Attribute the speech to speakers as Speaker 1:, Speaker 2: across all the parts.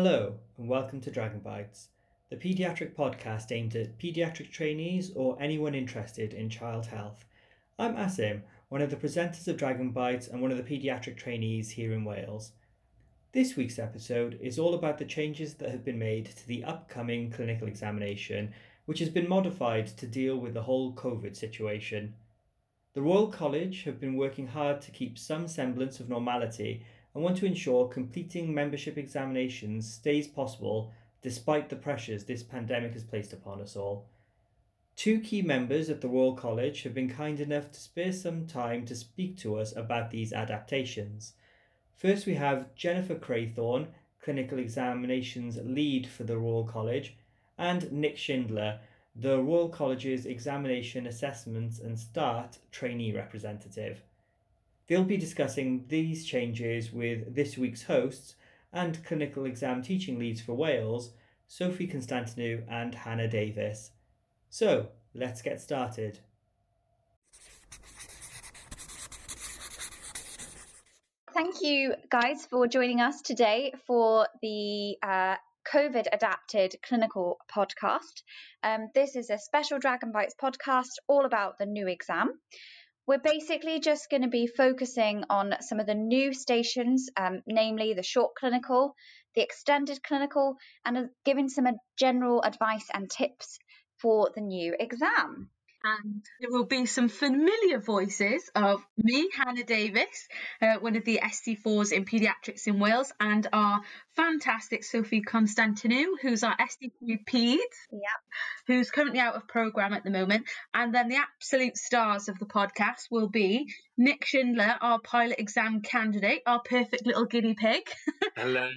Speaker 1: Hello, and welcome to Dragon Bites, the paediatric podcast aimed at paediatric trainees or anyone interested in child health. I'm Asim, one of the presenters of Dragon Bites and one of the paediatric trainees here in Wales. This week's episode is all about the changes that have been made to the upcoming clinical examination, which has been modified to deal with the whole COVID situation. The Royal College have been working hard to keep some semblance of normality and want to ensure completing membership examinations stays possible despite the pressures this pandemic has placed upon us all. Two key members of the Royal College have been kind enough to spare some time to speak to us about these adaptations. First, we have Jennifer Craythorne, Clinical Examinations Lead for the Royal College, and Nick Schindler, the Royal College's Examination Assessments and Start Trainee Representative. They'll be discussing these changes with this week's hosts and clinical exam teaching leads for Wales, Sophie Constantinou and Hannah Davis. So, let's get started.
Speaker 2: Thank you, guys, for joining us today for the uh, COVID adapted clinical podcast. Um, this is a special Dragon Bites podcast all about the new exam. We're basically just going to be focusing on some of the new stations, um, namely the short clinical, the extended clinical, and uh, giving some uh, general advice and tips for the new exam
Speaker 3: and there will be some familiar voices of me, Hannah Davis, uh, one of the ST4s in paediatrics in Wales, and our fantastic Sophie Constantinou, who's our ST3 Peds,
Speaker 2: yep.
Speaker 3: who's currently out of programme at the moment. And then the absolute stars of the podcast will be Nick Schindler, our pilot exam candidate, our perfect little guinea pig.
Speaker 4: Hello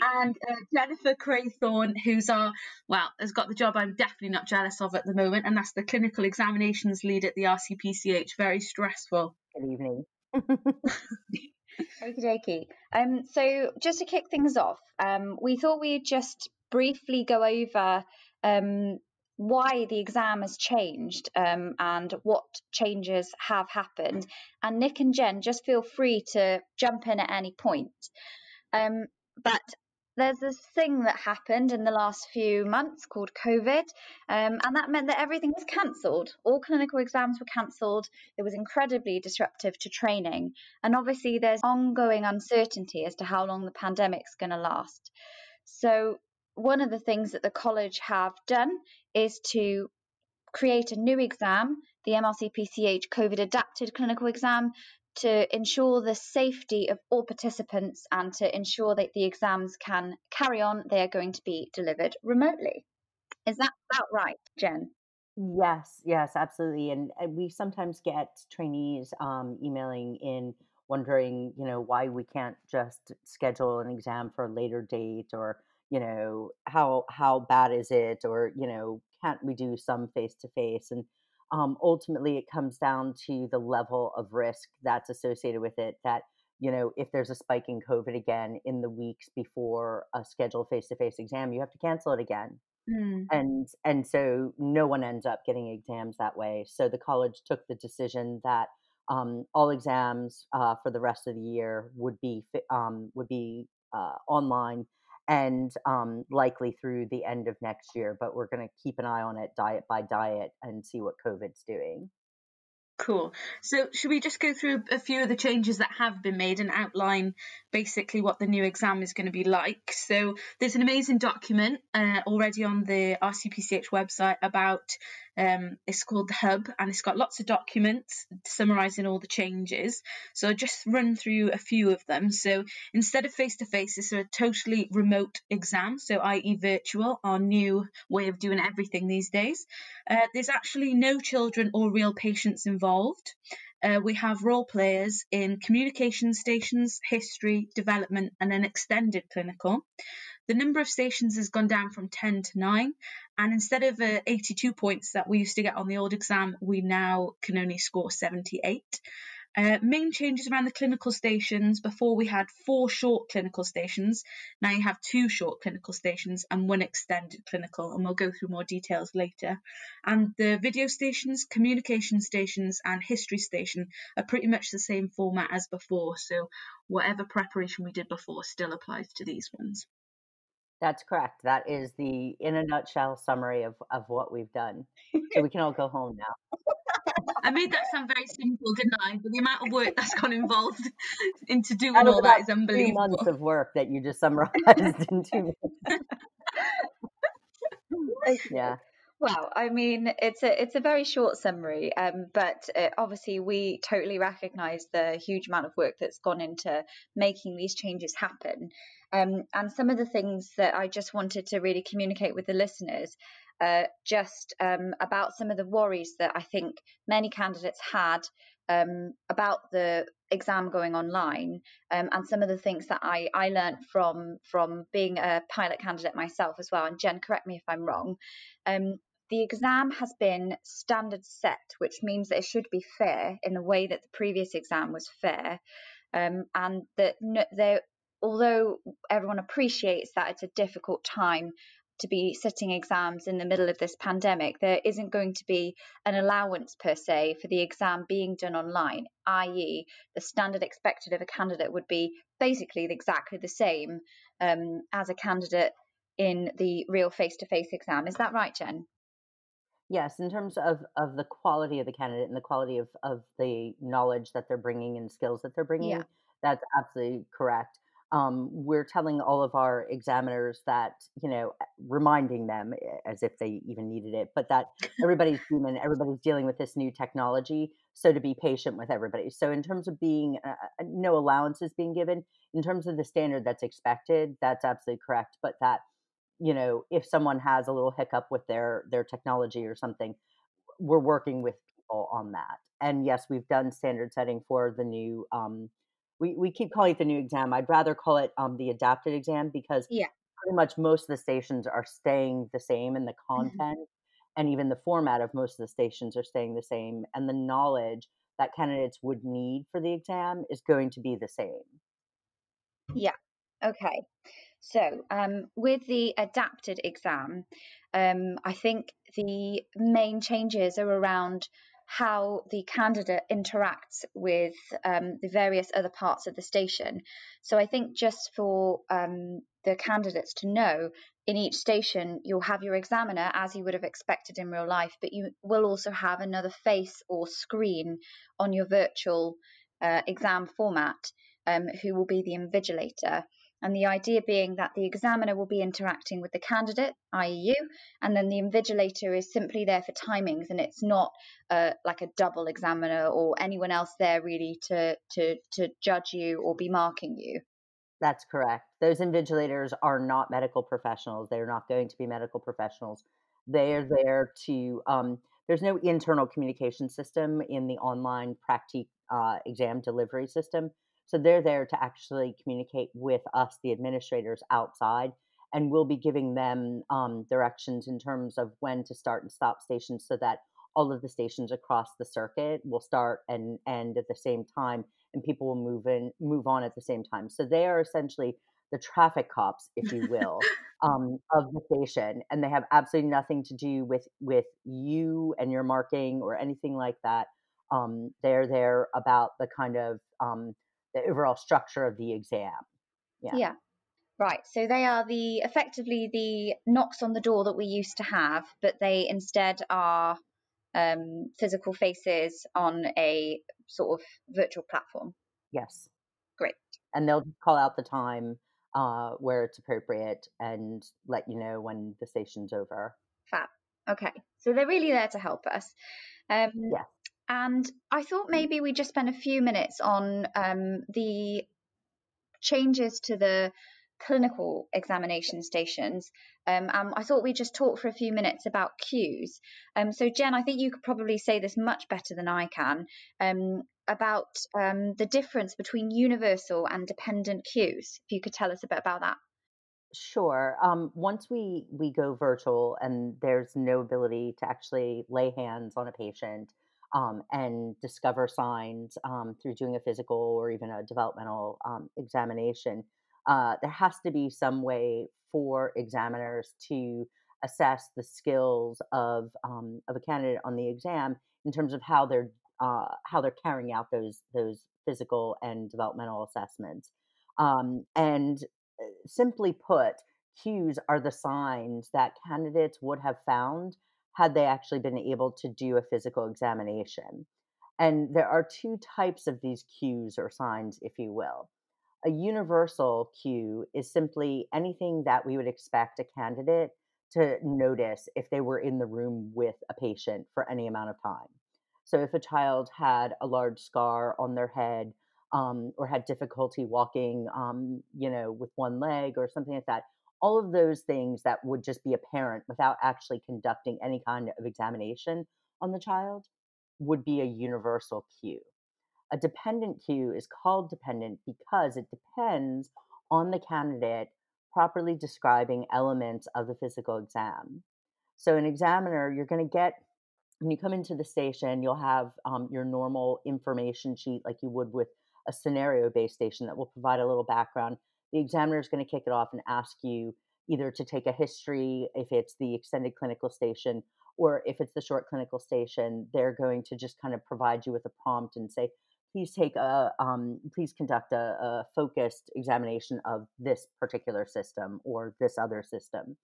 Speaker 3: and uh, Jennifer Craythorne, who's our, well, has got the job I'm definitely not jealous of at the moment, and that's the clinical examinations lead at the RCPCH. Very stressful.
Speaker 5: Good evening.
Speaker 2: Okie dokie. Um, so, just to kick things off, um, we thought we'd just briefly go over um, why the exam has changed um, and what changes have happened. And Nick and Jen, just feel free to jump in at any point. Um, but there's this thing that happened in the last few months called COVID, um, and that meant that everything was cancelled. All clinical exams were cancelled. It was incredibly disruptive to training. And obviously, there's ongoing uncertainty as to how long the pandemic's going to last. So, one of the things that the college have done is to create a new exam, the MRCPCH COVID adapted clinical exam, to ensure the safety of all participants and to ensure that the exams can carry on, they are going to be delivered remotely. Is that about right, Jen?
Speaker 5: Yes, yes, absolutely. And, and we sometimes get trainees um, emailing in wondering, you know, why we can't just schedule an exam for a later date or, you know, how how bad is it or, you know, can't we do some face to face? And um, ultimately it comes down to the level of risk that's associated with it that you know if there's a spike in covid again in the weeks before a scheduled face-to-face exam you have to cancel it again mm. and and so no one ends up getting exams that way so the college took the decision that um, all exams uh, for the rest of the year would be um, would be uh, online and um, likely through the end of next year. But we're going to keep an eye on it diet by diet and see what COVID's doing.
Speaker 3: Cool. So, should we just go through a few of the changes that have been made and outline basically what the new exam is going to be like? So, there's an amazing document uh, already on the RCPCH website about um, it's called the Hub, and it's got lots of documents summarising all the changes. So, I'll just run through a few of them. So, instead of face to face, it's a totally remote exam, so i.e., virtual, our new way of doing everything these days. Uh, there's actually no children or real patients involved. Uh, we have role players in communication stations, history, development, and an extended clinical. The number of stations has gone down from 10 to 9, and instead of uh, 82 points that we used to get on the old exam, we now can only score 78. Uh, main changes around the clinical stations. Before we had four short clinical stations. Now you have two short clinical stations and one extended clinical, and we'll go through more details later. And the video stations, communication stations, and history station are pretty much the same format as before. So whatever preparation we did before still applies to these ones.
Speaker 5: That's correct. That is the in a nutshell summary of of what we've done. So we can all go home now.
Speaker 3: I made that sound very simple, didn't I? But the amount of work that's gone involved into doing all that
Speaker 5: is
Speaker 3: is
Speaker 5: three
Speaker 3: unbelievable.
Speaker 5: months of work that you just summarized in two minutes. Yeah.
Speaker 2: Well, I mean, it's a it's a very short summary, um, but uh, obviously we totally recognise the huge amount of work that's gone into making these changes happen. Um, and some of the things that I just wanted to really communicate with the listeners, uh, just um, about some of the worries that I think many candidates had um, about the exam going online, um, and some of the things that I I learned from from being a pilot candidate myself as well. And Jen, correct me if I'm wrong. Um, the exam has been standard set, which means that it should be fair in the way that the previous exam was fair, um, and that no, there, although everyone appreciates that it's a difficult time to be sitting exams in the middle of this pandemic, there isn't going to be an allowance per se for the exam being done online, i.e., the standard expected of a candidate would be basically exactly the same um, as a candidate in the real face to face exam. Is that right, Jen?
Speaker 5: Yes, in terms of of the quality of the candidate and the quality of of the knowledge that they're bringing and skills that they're bringing, Yeah. that's absolutely correct. Um, we're telling all of our examiners that, you know, reminding them eh, as if they even needed it, but that everybody's human, everybody's dealing with this new technology, so to be patient with everybody. So in terms of being uh, uh, no allowances being given, in terms of the standard that's expected, that's absolutely correct. But that you know, if someone has a little hiccup with their their technology or something, we're working with people on that. And yes, we've done standard setting for the new um we, we keep calling it the new exam. I'd rather call it um the adapted exam because
Speaker 2: Yeah.
Speaker 5: pretty much most of the stations are staying the same in the
Speaker 2: Mhm.
Speaker 5: content and even the format of most of the stations are staying the same and the knowledge that candidates would need for the exam is going to be the same.
Speaker 2: Yeah. Okay. So, um, with the adapted exam, um, I think the main changes are around how the candidate interacts with um, the various other parts of the station. So, I think just for um, the candidates to know, in each station, you'll have your examiner as you would have expected in real life, but you will also have another face or screen on your virtual uh, exam format um, who will be the invigilator and the idea being that the examiner will be interacting with the candidate, i.e., you, and then the invigilator is simply there for timings, and it's not uh, like a double examiner or anyone else there really to to to judge you or be marking you.
Speaker 5: That's correct. Those invigilators are not medical professionals. They're not going to be medical professionals. They are there to, um, there's no internal communication system in the online practice uh, exam delivery system. So they're there to actually communicate with us, the administrators outside, and we'll be giving them um, directions in terms of when to start and stop stations so that all of the stations across the circuit will start and end at the same time and people will move in move on at the same time. So they are essentially the traffic cops if you will um, of the station and they have absolutely nothing to do with with you and your marking or anything like that. Um, they're there about the kind of um, the overall structure of the exam yeah
Speaker 2: Yeah. Right. So they are the effectively the knocks on the door that we used to have, but they instead are um, physical faces on a sort of virtual platform.
Speaker 5: yes
Speaker 2: Great.
Speaker 5: and they'll call out the time uh, where it's appropriate and let you know when the station's over
Speaker 2: Fab. Okay. So they're really there to help us. Um,
Speaker 5: yes
Speaker 2: and I thought maybe we just spend a few minutes on um, the changes to the clinical examination stations. Um, um, I thought we'd just talk for a few minutes about cues. Um, so, Jen, I think you could probably say this much better than I can um, about um, the difference between universal and dependent cues. If you could tell us a bit about that.
Speaker 5: Sure. Um, once we we go virtual and there's no ability to actually lay hands on a patient um, and discover signs um, through doing a physical or even a developmental um, examination, uh, there has to be some way for examiners to assess the skills of um, of a candidate on the exam in terms of how they're uh, how they're carrying out those those physical and developmental assessments. Um, and simply put, cues are the signs that candidates would have found had they actually been able to do a physical examination. And there are two types of these cues or signs, if you will. A universal cue is simply anything that we would expect a candidate to notice if they were in the room with a patient for any amount of time. So, if a child had a large scar on their head um, or had difficulty walking, um, you know, with one leg or something like that, all of those things that would just be apparent without actually conducting any kind of examination on the child would be a universal cue. A dependent cue is called dependent because it depends on the candidate properly describing elements of the physical exam. So, an examiner, you're going to get when you come into the station, you'll have um, your normal information sheet like you would with a scenario based station that will provide a little background. The examiner is going to kick it off and ask you either to take a history if it's the extended clinical station or if it's the short clinical station, they're going to just kind of provide you with a prompt and say, please take a um, please conduct a, a, focused examination of this particular system or this other system.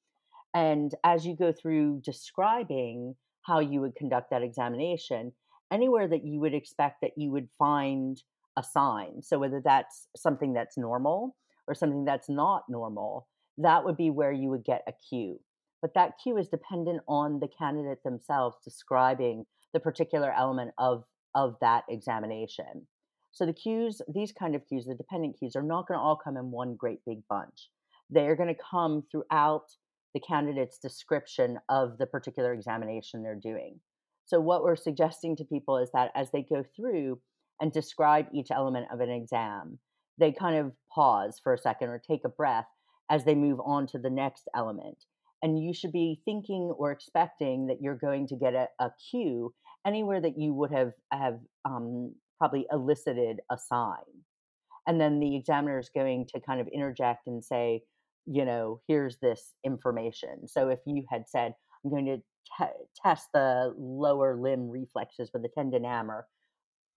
Speaker 5: And as you go through describing how you would conduct that examination anywhere that you would expect that you would find a sign. So whether that's something that's normal or something that's not normal that would be where you would get a cue but that cue is dependent on the candidate themselves describing the particular element of of that examination. So the cues, these kind of cues, the dependent cues, are not going to all come in one great big bunch. They are going to come throughout the candidate's description of the particular examination they're doing. So what we're suggesting to people is that as they go through and describe each element of an exam, they kind of pause for a second or take a breath as they move on to the next element. And you should be thinking or expecting that you're going to get a, a cue anywhere that you would have have um, probably elicited a sign and then the examiner is going to kind of interject and say you know here's this information so if you had said i'm going to t- test the lower limb reflexes with a tendon hammer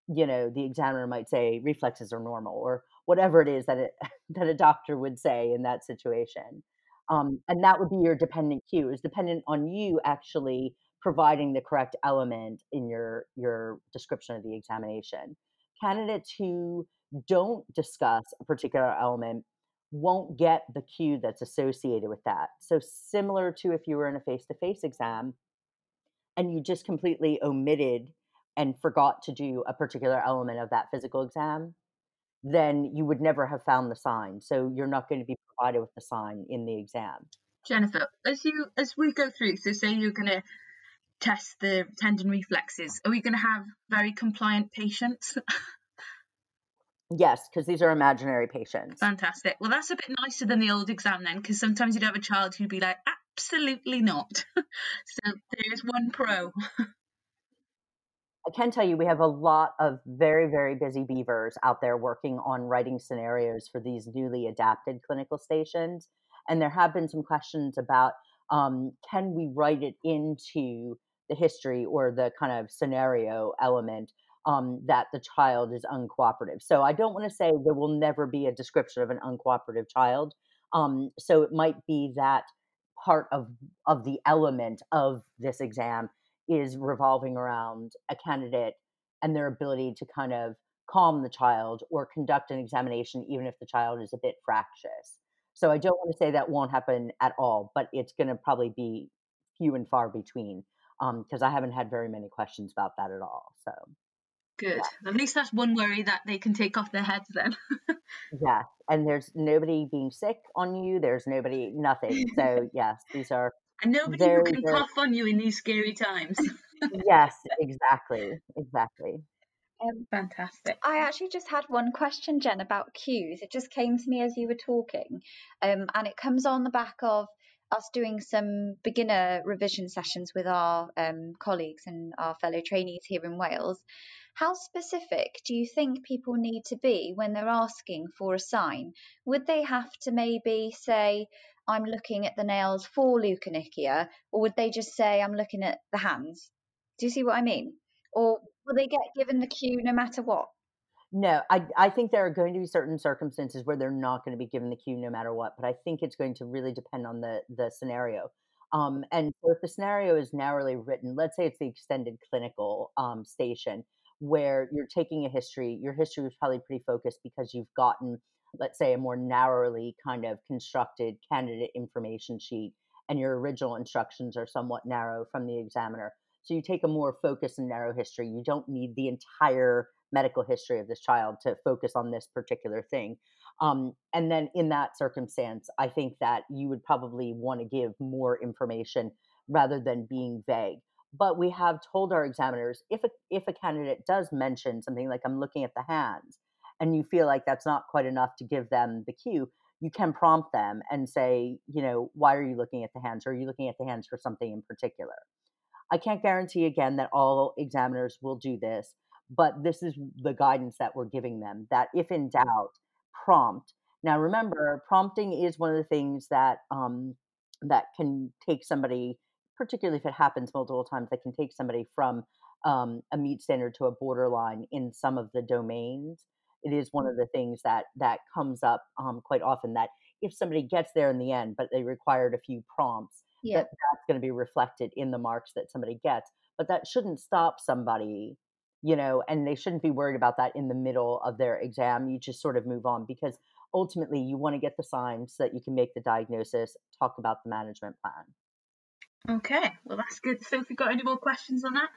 Speaker 5: you know the examiner might say reflexes are normal or whatever it is that it that a doctor would say in that situation um, and that would be your dependent cue is dependent on you actually providing the correct element in your your description of the examination. Candidates who don't discuss a particular element won't get the cue that's associated with that. So similar to if you were in a face-to-face exam and you just completely omitted and forgot to do a particular element of that physical exam, then you would never have found the sign. So you're not going to be provided with the sign in the exam.
Speaker 3: Jennifer, as you as we go through, so say you're going to test the tendon reflexes, are we going to have very compliant patients?
Speaker 5: Yes, because these are imaginary patients.
Speaker 3: Fantastic. Well, that's a bit nicer than the old exam then, because sometimes you'd have a child who'd be like, absolutely not. so there's one pro.
Speaker 5: I can tell you we have a lot of very, very busy beavers out there working on writing scenarios for these newly adapted clinical stations. And there have been some questions about um, can we write it into the history or the kind of scenario element um, that the child is uncooperative. So I don't want to say there will never be a description of an uncooperative child. Um, so it might be that part of of the element of this exam is revolving around a candidate and their ability to kind of calm the child or conduct an examination even if the child is a bit fractious. So I don't want to say that won't happen at all, but it's going to probably be few and far between because um, I haven't had very many questions about that at all. So
Speaker 3: good. Yeah. At least that's one worry that they can take off their heads then.
Speaker 5: yeah, and there's nobody being sick on you. There's nobody, nothing. So yes, these are
Speaker 3: and nobody very, who can very... cough on you in these scary times.
Speaker 5: yes, exactly, exactly.
Speaker 3: Um, Fantastic.
Speaker 2: I actually just had one question, Jen, about cues. It just came to me as you were talking, um, and it comes on the back of us doing some beginner revision sessions with our um, colleagues and our fellow trainees here in Wales. How specific do you think people need to be when they're asking for a sign? Would they have to maybe say, I'm looking at the nails for leukonychia, or would they just say, I'm looking at the hands? Do you see what I mean? Or will they get given the cue no matter what?
Speaker 5: No, I I think there are going to be certain circumstances where they're not going to be given the cue no matter what, but I think it's going to really depend on the the scenario. Um, and so if the scenario is narrowly written, let's say it's the extended clinical um, station where you're taking a history, your history is probably pretty focused because you've gotten, let's say, a more narrowly kind of constructed candidate information sheet, and your original instructions are somewhat narrow from the examiner. So you take a more focused and narrow history. You don't need the entire medical history of this child to focus on this particular thing. Um, and then in that circumstance, I think that you would probably want to give more information rather than being vague. But we have told our examiners if a, if a candidate does mention something like I'm looking at the hands, and you feel like that's not quite enough to give them the cue, you can prompt them and say, you know, why are you looking at the hands? Or are you looking at the hands for something in particular? I can't guarantee again that all examiners will do this, but this is the guidance that we're giving them that if in doubt, prompt. Now, remember, prompting is one of the things that um, that can take somebody, particularly if it happens multiple times, that can take somebody from um, a meet standard to a borderline in some of the domains. It is one of the things that that comes up um, quite often. That if somebody gets there in the end, but they required a few prompts,
Speaker 2: Yeah.
Speaker 5: that that's going to be reflected in the marks that somebody gets. But that shouldn't stop somebody you know, and they shouldn't be worried about that in the middle of their exam. You just sort of move on because ultimately you want to get the signs so that you can make the diagnosis, talk about the management plan.
Speaker 3: Okay, well that's good. Sophie, got any more questions on that?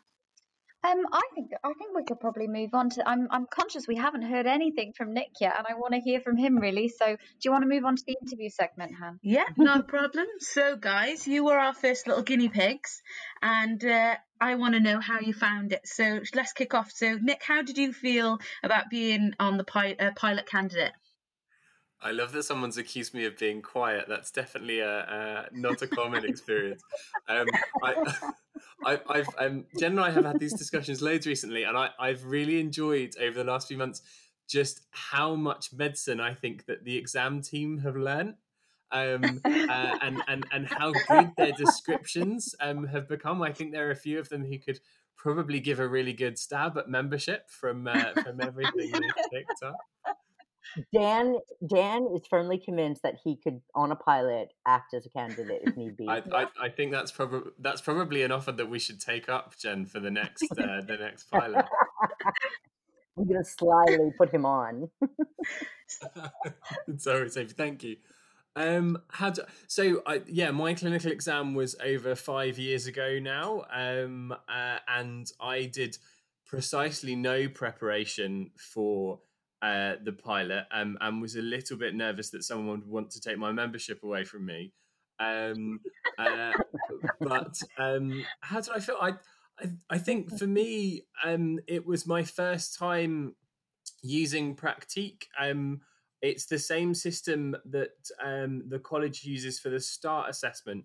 Speaker 2: Um, I think I think we could probably move on to. I'm I'm conscious we haven't heard anything from Nick yet, and I want to hear from him really. So, do you want to move on to the interview segment, Han?
Speaker 3: Yeah, no problem. So, guys, you were our first little guinea pigs, and uh, I want to know how you found it. So, let's kick off. So, Nick, how did you feel about being on the pi- uh, pilot candidate?
Speaker 4: I love that someone's accused me of being quiet. That's definitely a, a not a common experience. Um, I, I, I've um, Jen and I have had these discussions loads recently, and I, I've really enjoyed over the last few months just how much medicine I think that the exam team have learned. Um, uh, and, and and how good their descriptions um, have become. I think there are a few of them who could probably give a really good stab at membership from uh, from everything they've picked up.
Speaker 5: Dan Dan is firmly convinced that he could, on a pilot, act as a candidate if need be.
Speaker 4: I, I, I think that's probably that's probably an offer that we should take up, Jen, for the next uh, the next pilot.
Speaker 5: I'm gonna slyly put him on.
Speaker 4: Sorry, Sophie. Thank you. Um, how do, so? I, yeah, my clinical exam was over five years ago now, um, uh, and I did precisely no preparation for uh, the pilot, um, and was a little bit nervous that someone would want to take my membership away from me. Um, uh, but um, how did I feel? I, I, I think for me, um, it was my first time using Practique. Um, it's the same system that um, the college uses for the START assessment,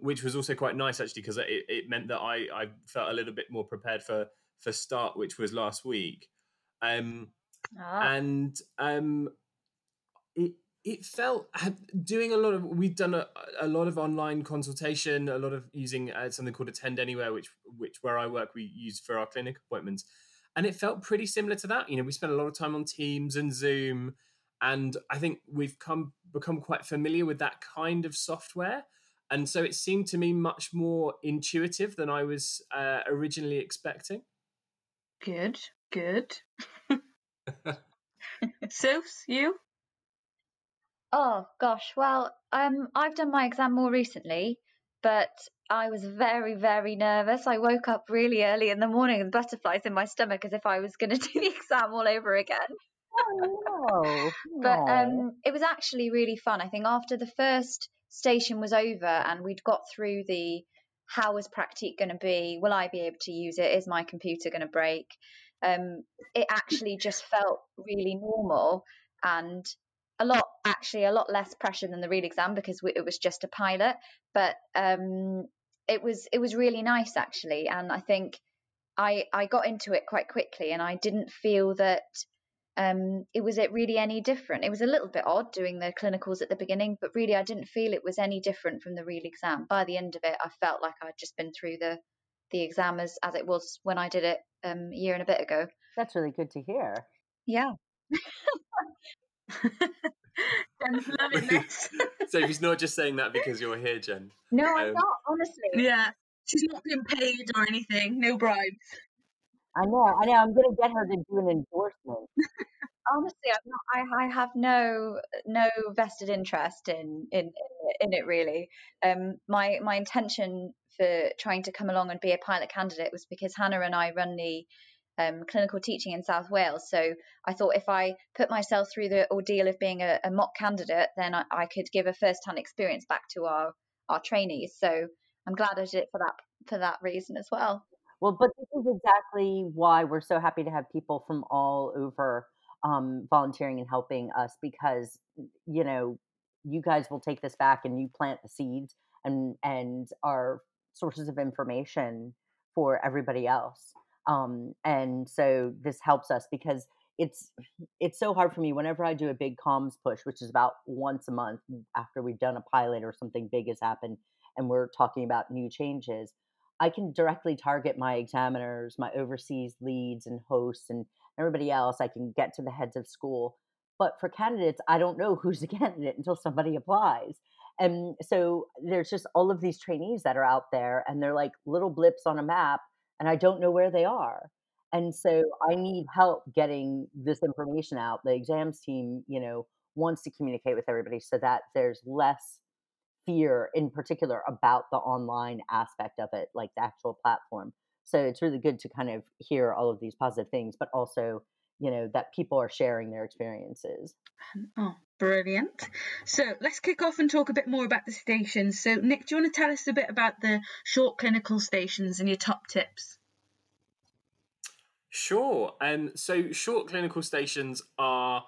Speaker 4: which was also quite nice actually because it, it meant that I, I felt a little bit more prepared for for START, which was last week.
Speaker 2: Ah,
Speaker 4: and um, it it felt doing a lot of we've done a, a lot of online consultation, a lot of using uh, something called Attend Anywhere, which which where I work we use for our clinic appointments, and it felt pretty similar to that. You know, we spent a lot of time on Teams and Zoom, and I think we've come become quite familiar with that kind of software. And so it seemed to me much more intuitive than I was uh, originally expecting.
Speaker 3: Good, good. Sophs, you?
Speaker 2: Oh gosh, well, um, I've done my exam more recently, but I was very, very nervous. I woke up really early in the morning with butterflies in my stomach as if I was going to do the exam all over again.
Speaker 5: Oh no!
Speaker 2: But um, it was actually really fun. I think after the first station was over and we'd got through the how is Practique going to be? Will I be able to use it? Is my computer going to break? Um, it actually just felt really normal and a lot, actually, a lot less pressure than the real exam because we, it was just a pilot. But um, it was it was really nice actually, and I think I I got into it quite quickly, and I didn't feel that um, it was it really any different. It was a little bit odd doing the clinicals at the beginning, but really I didn't feel it was any different from the real exam. By the end of it, I felt like I'd just been through the the exam as, as it was when I did it um, a year and a bit ago.
Speaker 5: That's really good to hear.
Speaker 2: Yeah.
Speaker 3: Jen's loving this.
Speaker 4: so he's not just saying that because you're here, Jen.
Speaker 2: No, I'm
Speaker 4: Um,
Speaker 2: not, honestly.
Speaker 3: yeah, she's not being paid or anything. No bribes.
Speaker 5: I know, I know. I'm gonna get her to do an endorsement.
Speaker 2: Honestly, I'm not, I, I have no no vested interest in in in it really. Um, my my intention for trying to come along and be a pilot candidate was because Hannah and I run the um, clinical teaching in South Wales. So I thought if I put myself through the ordeal of being a, a mock candidate, then I, I could give a first-hand experience back to our our trainees. So I'm glad I did it for that for that reason as well.
Speaker 5: Well, but this is exactly why we're so happy to have people from all over um, volunteering and helping us because you know you guys will take this back and you plant the seeds and and are sources of information for everybody else. Um, and so this helps us because it's it's so hard for me whenever I do a big comms push, which is about once a month after we've done a pilot or something big has happened, and we're talking about new changes. I can directly target my examiners, my overseas leads and hosts, and everybody else. I can get to the heads of school. But for candidates, I don't know who's a candidate until somebody applies. And so there's just all of these trainees that are out there, and they're like little blips on a map, and I don't know where they are. And so I need help getting this information out. The exams team, you know, wants to communicate with everybody so that there's less fear in particular about the online aspect of it, like the actual platform. So it's really good to kind of hear all of these positive things, but also, you know, that people are sharing their experiences.
Speaker 3: Oh, brilliant. So let's kick off and talk a bit more about the stations. So, Nick, do you want to tell us a bit about the short clinical stations and your top tips?
Speaker 4: Sure. Um, so short clinical stations are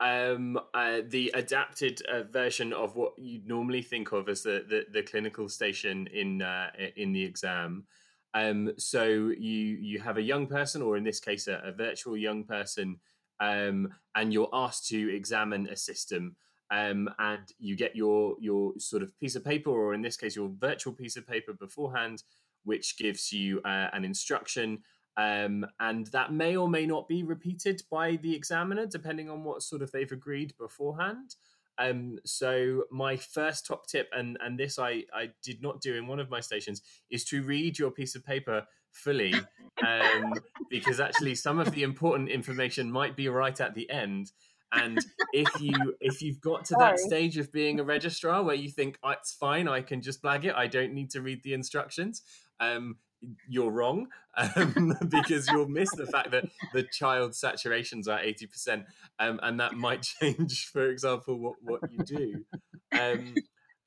Speaker 4: um, uh, the adapted uh, version of what you'd normally think of as the, the, the clinical station in uh, in the exam. Um, so you you have a young person, or in this case, a, a virtual young person, um, and you're asked to examine a system. Um, and you get your your sort of piece of paper, or in this case, your virtual piece of paper beforehand, which gives you uh, an instruction um, and that may or may not be repeated by the examiner, depending on what sort of they've agreed beforehand. Um, so my first top tip, and and this I I did not do in one of my stations, is to read your piece of paper fully, um, because actually some of the important information might be right at the end. And if you if you've got to that
Speaker 5: Sorry.
Speaker 4: stage of being a registrar where you think oh, it's fine, I can just blag it, I don't need to read the instructions. Um, you're wrong um, because you'll miss the fact that the child's saturations are 80% um, and that might change for example what, what you do. Um,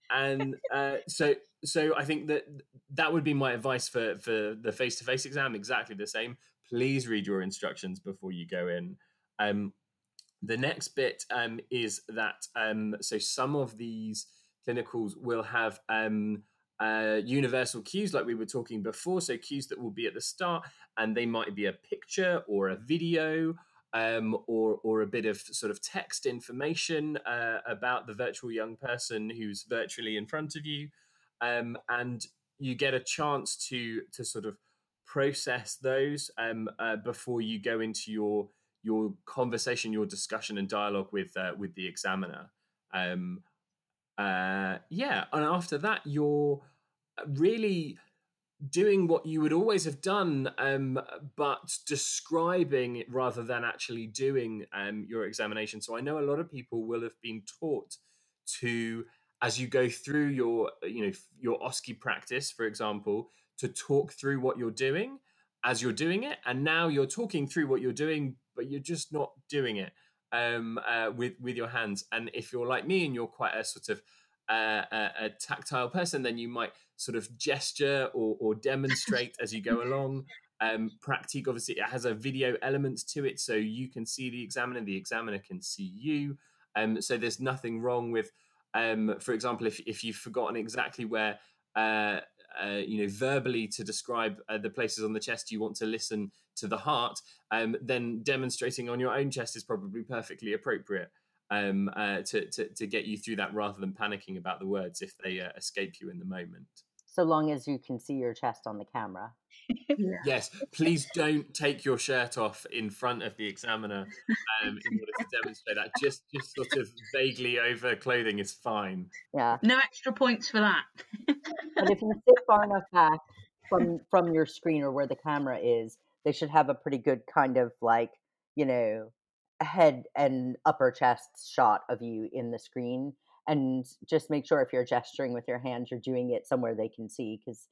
Speaker 4: and uh, so so i think that that would be my advice for for the face-to-face exam exactly the same. Please read your instructions before you go in. Um, the next bit um, is that um, so some of these clinicals will have um, uh, universal cues like we were talking before. So cues that will be at the start and they might be a picture or a video um, or or a bit of sort of text information uh, about the virtual young person who's virtually in front of you. Um, and you get a chance to to sort of process those um, uh, before you go into your your conversation your discussion and dialogue with uh, with the examiner. Um, uh, yeah, and after that, you're really doing what you would always have done, um, but describing it rather than actually doing um, your examination. So I know a lot of people will have been taught to, as you go through your, you know, your OSCE practice, for example, to talk through what you're doing as you're doing it, and now you're talking through what you're doing, but you're just not doing it um, uh, with with your hands. And if you're like me and you're quite a sort of uh, a, a tactile person, then you might sort of gesture or, or demonstrate as you go along. Um, Practique obviously it has a video element to it, so you can see the examiner, the examiner can see you. Um, so there's nothing wrong with, um, for example, if if you've forgotten exactly where. Uh, uh, you know, verbally to describe uh, the places on the chest you want to listen to the heart, um, then demonstrating on your own chest is probably perfectly appropriate um, uh, to, to, to get you through that rather than panicking about the words if they uh, escape you in the moment.
Speaker 5: so long as you can see your chest on the camera.
Speaker 3: Yeah.
Speaker 4: Yes, please don't take your shirt off in front of the examiner um, in order to demonstrate that. Just, just sort of vaguely over clothing is fine.
Speaker 5: Yeah,
Speaker 3: No extra points for that.
Speaker 5: but if you sit far enough back from from your screen or where the camera is, they should have a pretty good kind of like you know head and upper chest shot of you in the screen. And just make sure if you're gesturing with your hands, you're doing it somewhere they can see. Because,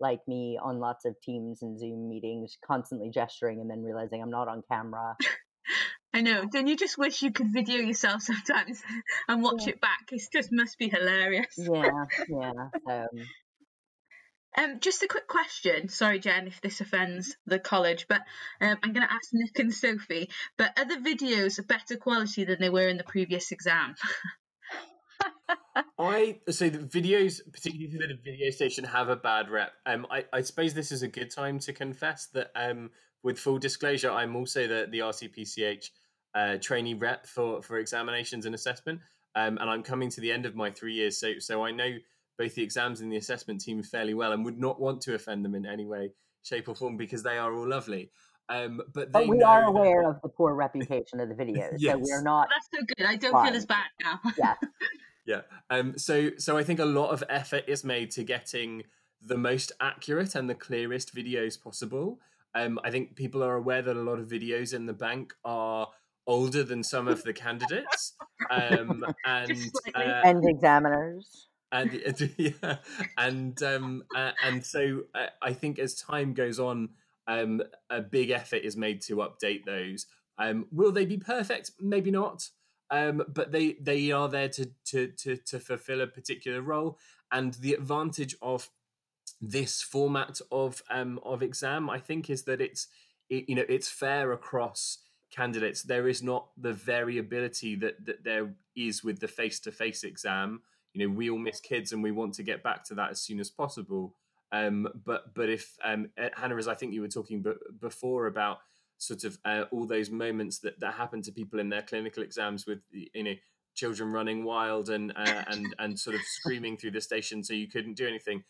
Speaker 5: like me, on lots of Teams and Zoom meetings, constantly gesturing and then realizing I'm not on camera.
Speaker 3: I know. Don't you just wish you could video yourself sometimes and watch
Speaker 5: Yeah.
Speaker 3: it back? It just must be hilarious.
Speaker 5: Yeah, yeah. Um,
Speaker 3: Um, just a quick question. Sorry, Jen, if this offends the college, but um, I'm going to ask Nick and Sophie. But are the videos better quality than they were in the previous exam?
Speaker 4: I so the videos, particularly the video station, have a bad rep. Um, I, I suppose this is a good time to confess that. Um, with full disclosure, I'm also the the RCPCH uh, trainee rep for for examinations and assessment. Um, and I'm coming to the end of my three years, so so I know both the exams and the assessment team fairly well, and would not want to offend them in any way, shape, or form because they are all lovely. Um, but they
Speaker 5: but we
Speaker 4: know
Speaker 5: are
Speaker 4: that-
Speaker 5: aware of the poor reputation of the videos, so we're not.
Speaker 3: That's so good. I don't
Speaker 5: Fine.
Speaker 3: feel as bad now.
Speaker 5: Yeah,
Speaker 4: Yeah. Um. So so I think a lot of effort is made to getting the most accurate and the clearest videos possible. Um. I think people are aware that a lot of videos in the bank are older than some of the candidates. Um. And uh,
Speaker 5: and examiners.
Speaker 4: And yeah, and um, uh, and so uh, I think as time goes on, um, a big effort is made to update those. Um, will they be perfect? Maybe not. Um, but they they are there to to to to fulfill a particular role, and the advantage of this format of um of exam, I think, is that it's it, you know it's fair across candidates. There is not the variability that that there is with the face to face exam you know we all miss kids and we want to get back to that as soon as possible. Um but but if um uh, hannah as i think you were talking b- before about sort of uh, all those moments that that happen to people in their clinical exams with you know children running wild and uh, and and sort of screaming through the station so you couldn't do anything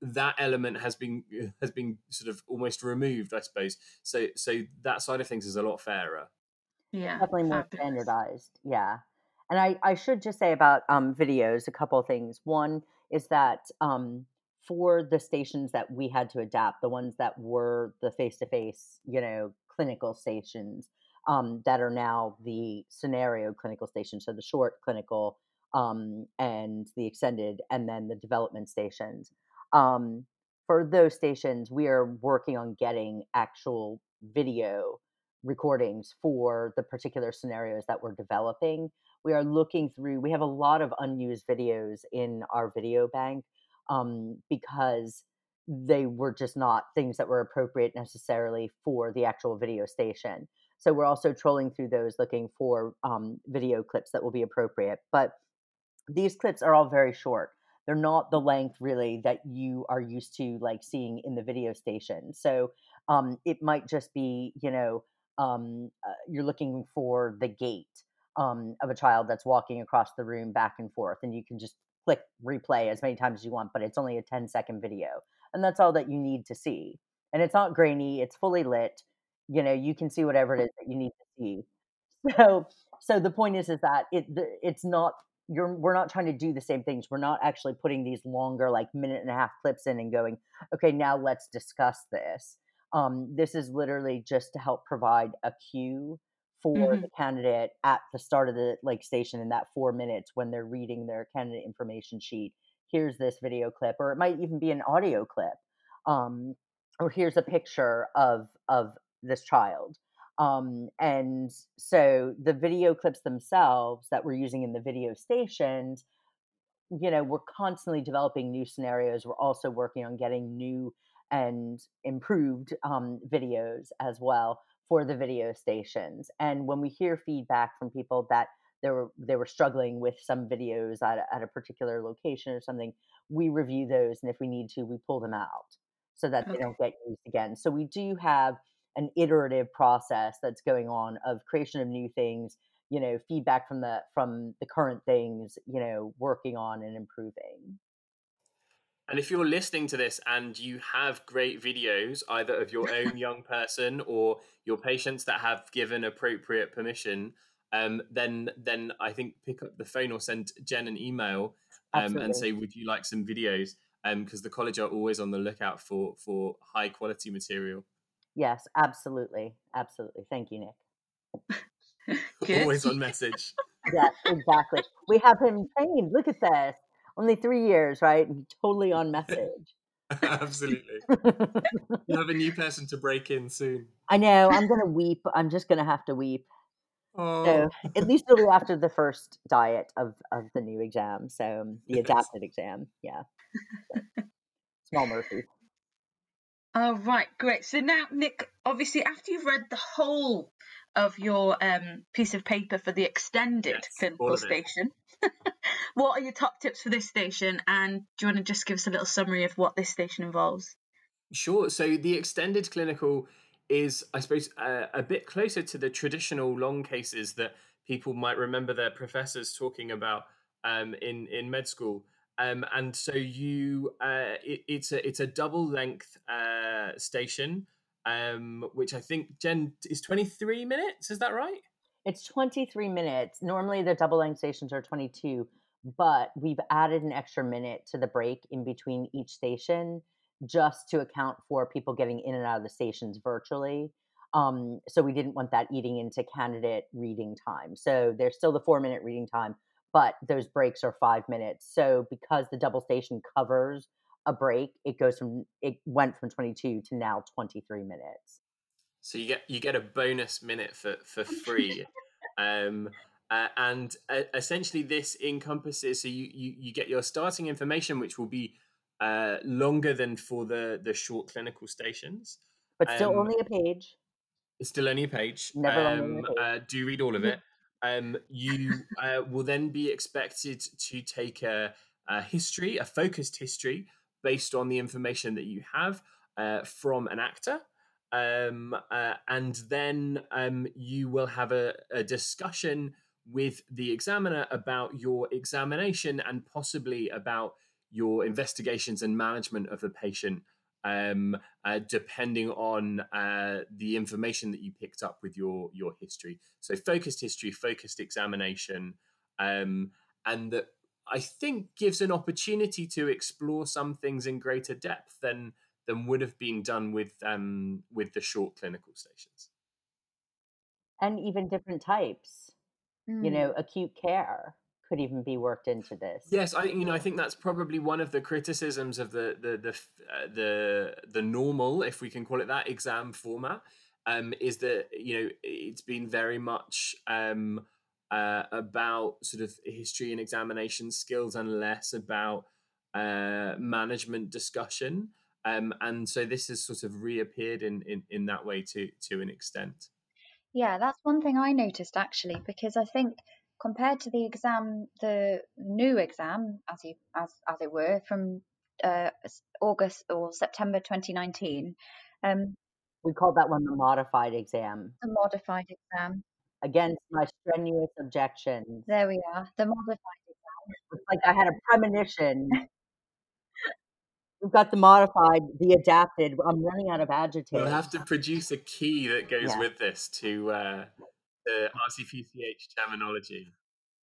Speaker 4: that element has been has been sort of almost removed i suppose. So so that side of things is a lot fairer.
Speaker 3: Yeah.
Speaker 5: definitely more standardized. Yeah and i i should just say about um videos a couple of things one is that um for the stations that we had to adapt the ones that were the face-to-face you know clinical stations um that are now the scenario clinical stations so the short clinical um and the extended and then the development stations um for those stations we are working on getting actual video recordings for the particular scenarios that we're developing. We are looking through, we have a lot of unused videos in our video bank um, because they were just not things that were appropriate necessarily for the actual video station. So we're also trolling through those looking for um, video clips that will be appropriate. But these clips are all very short. They're not the length really that you are used to like seeing in the video station. So um, it might just be, you know, um, uh, you're looking for the gait um, of a child that's walking across the room back and forth, and you can just click replay as many times as you want, but it's only a 10 second video. And that's all that you need to see. And it's not grainy, it's fully lit. You know, you can see whatever it is that you need to see. So, so the point is, is that it it's not you're we're not trying to do the same things. We're not actually putting these longer, like minute and a half clips in and going, okay, now let's discuss this. Um, this is literally just to help provide a cue for
Speaker 3: Mhm.
Speaker 5: the candidate at the start of the like station in that four minutes when they're reading their candidate information sheet. Here's this video clip, or it might even be an audio clip. Um, or here's a picture of of this child. Um, and so the video clips themselves that we're using in the video stations, you know, we're constantly developing new scenarios. We're also working on getting new and improved um, videos as well for the video stations. And when we hear feedback from people that they were they were struggling with some videos at a, at a particular location or something, we review those, and if we need to, we pull them out so that they don't get used again. So we do have an iterative process that's going on of creation of new things you know feedback from the from the current things you know working on and improving
Speaker 4: And if you're listening to this and you have great videos, either of your own young person or your patients that have given appropriate permission, um, then then I think pick up the phone or send Jen an email um, and say, would you like some videos? Because um, the college are always on the lookout for for high quality material.
Speaker 5: Yes, absolutely, absolutely. Thank you,
Speaker 4: Nick. always on message.
Speaker 5: yeah, exactly. We have him trained. Look at this only three years, right? totally on message.
Speaker 4: Absolutely. you have a new person to break in soon.
Speaker 5: I know. I'm gonna weep. I'm just gonna have to weep.
Speaker 4: Oh.
Speaker 5: So at least it'll be after the first diet of of the new exam. So um, the adapted exam. Yeah. So, small mercy.
Speaker 3: All right, great. So now, Nick, obviously, after you've read the whole of your um, piece of paper for the extended yes, clinical station, what are your top tips for this station? And do you want to just give us a little summary of what this station involves?
Speaker 4: Sure. So the extended clinical is, I suppose, uh, a bit closer to the traditional long cases that people might remember their professors talking about um, in in med school. Um, and so you, uh, it, it's a it's a double length uh, station, um, which I think Jen is twenty three minutes. Is that right?
Speaker 5: It's 23 minutes. Normally the double length stations are 22, but we've added an extra minute to the break in between each station just to account for people getting in and out of the stations virtually. Um, so we didn't want that eating into candidate reading time. So there's still the four minute reading time, but those breaks are five minutes. So because the double station covers a break, it goes from it went from 22 to now 23 minutes.
Speaker 4: So you get you get a bonus minute for for free, um, uh, and uh, essentially this encompasses. So you, you you get your starting information, which will be uh, longer than for the the short clinical stations,
Speaker 5: but still um, only a page.
Speaker 4: It's still only a page.
Speaker 5: Never um,
Speaker 4: page. Uh, do read all of it. Um, you uh, will then be expected to take a, a history, a focused history, based on the information that you have uh, from an actor um, uh, and then um, you will have a, a, discussion with the examiner about your examination and possibly about your investigations and management of the patient, um, uh, depending on uh, the information that you picked up with your your history. So focused history, focused examination, um, and that I think gives an opportunity to explore some things in greater depth than than would have been done with um, with the short clinical stations.
Speaker 5: And even different types, mm. you know, acute care could even be worked into this.
Speaker 4: Yes, I you know I think that's probably one of the criticisms of the the the uh, the, the normal, if we can call it that, exam format. Um, is that you know it's been very much um, uh, about sort of history and examination skills and less about uh, management discussion. Um, and so this has sort of reappeared in, in, in that way to, to an extent.
Speaker 2: Yeah, that's one thing I noticed actually, because I think compared to the exam, the new exam, as you as as it were, from uh, August or September 2019, um,
Speaker 5: we called that one the modified exam.
Speaker 2: The modified exam.
Speaker 5: Against my strenuous objections.
Speaker 2: There we are. The modified exam.
Speaker 5: It's like I had a premonition We've got the modified, the adapted. I'm running out of adjectives.
Speaker 4: We'll have to produce a key that goes yeah. with this to uh, the RCPCH terminology.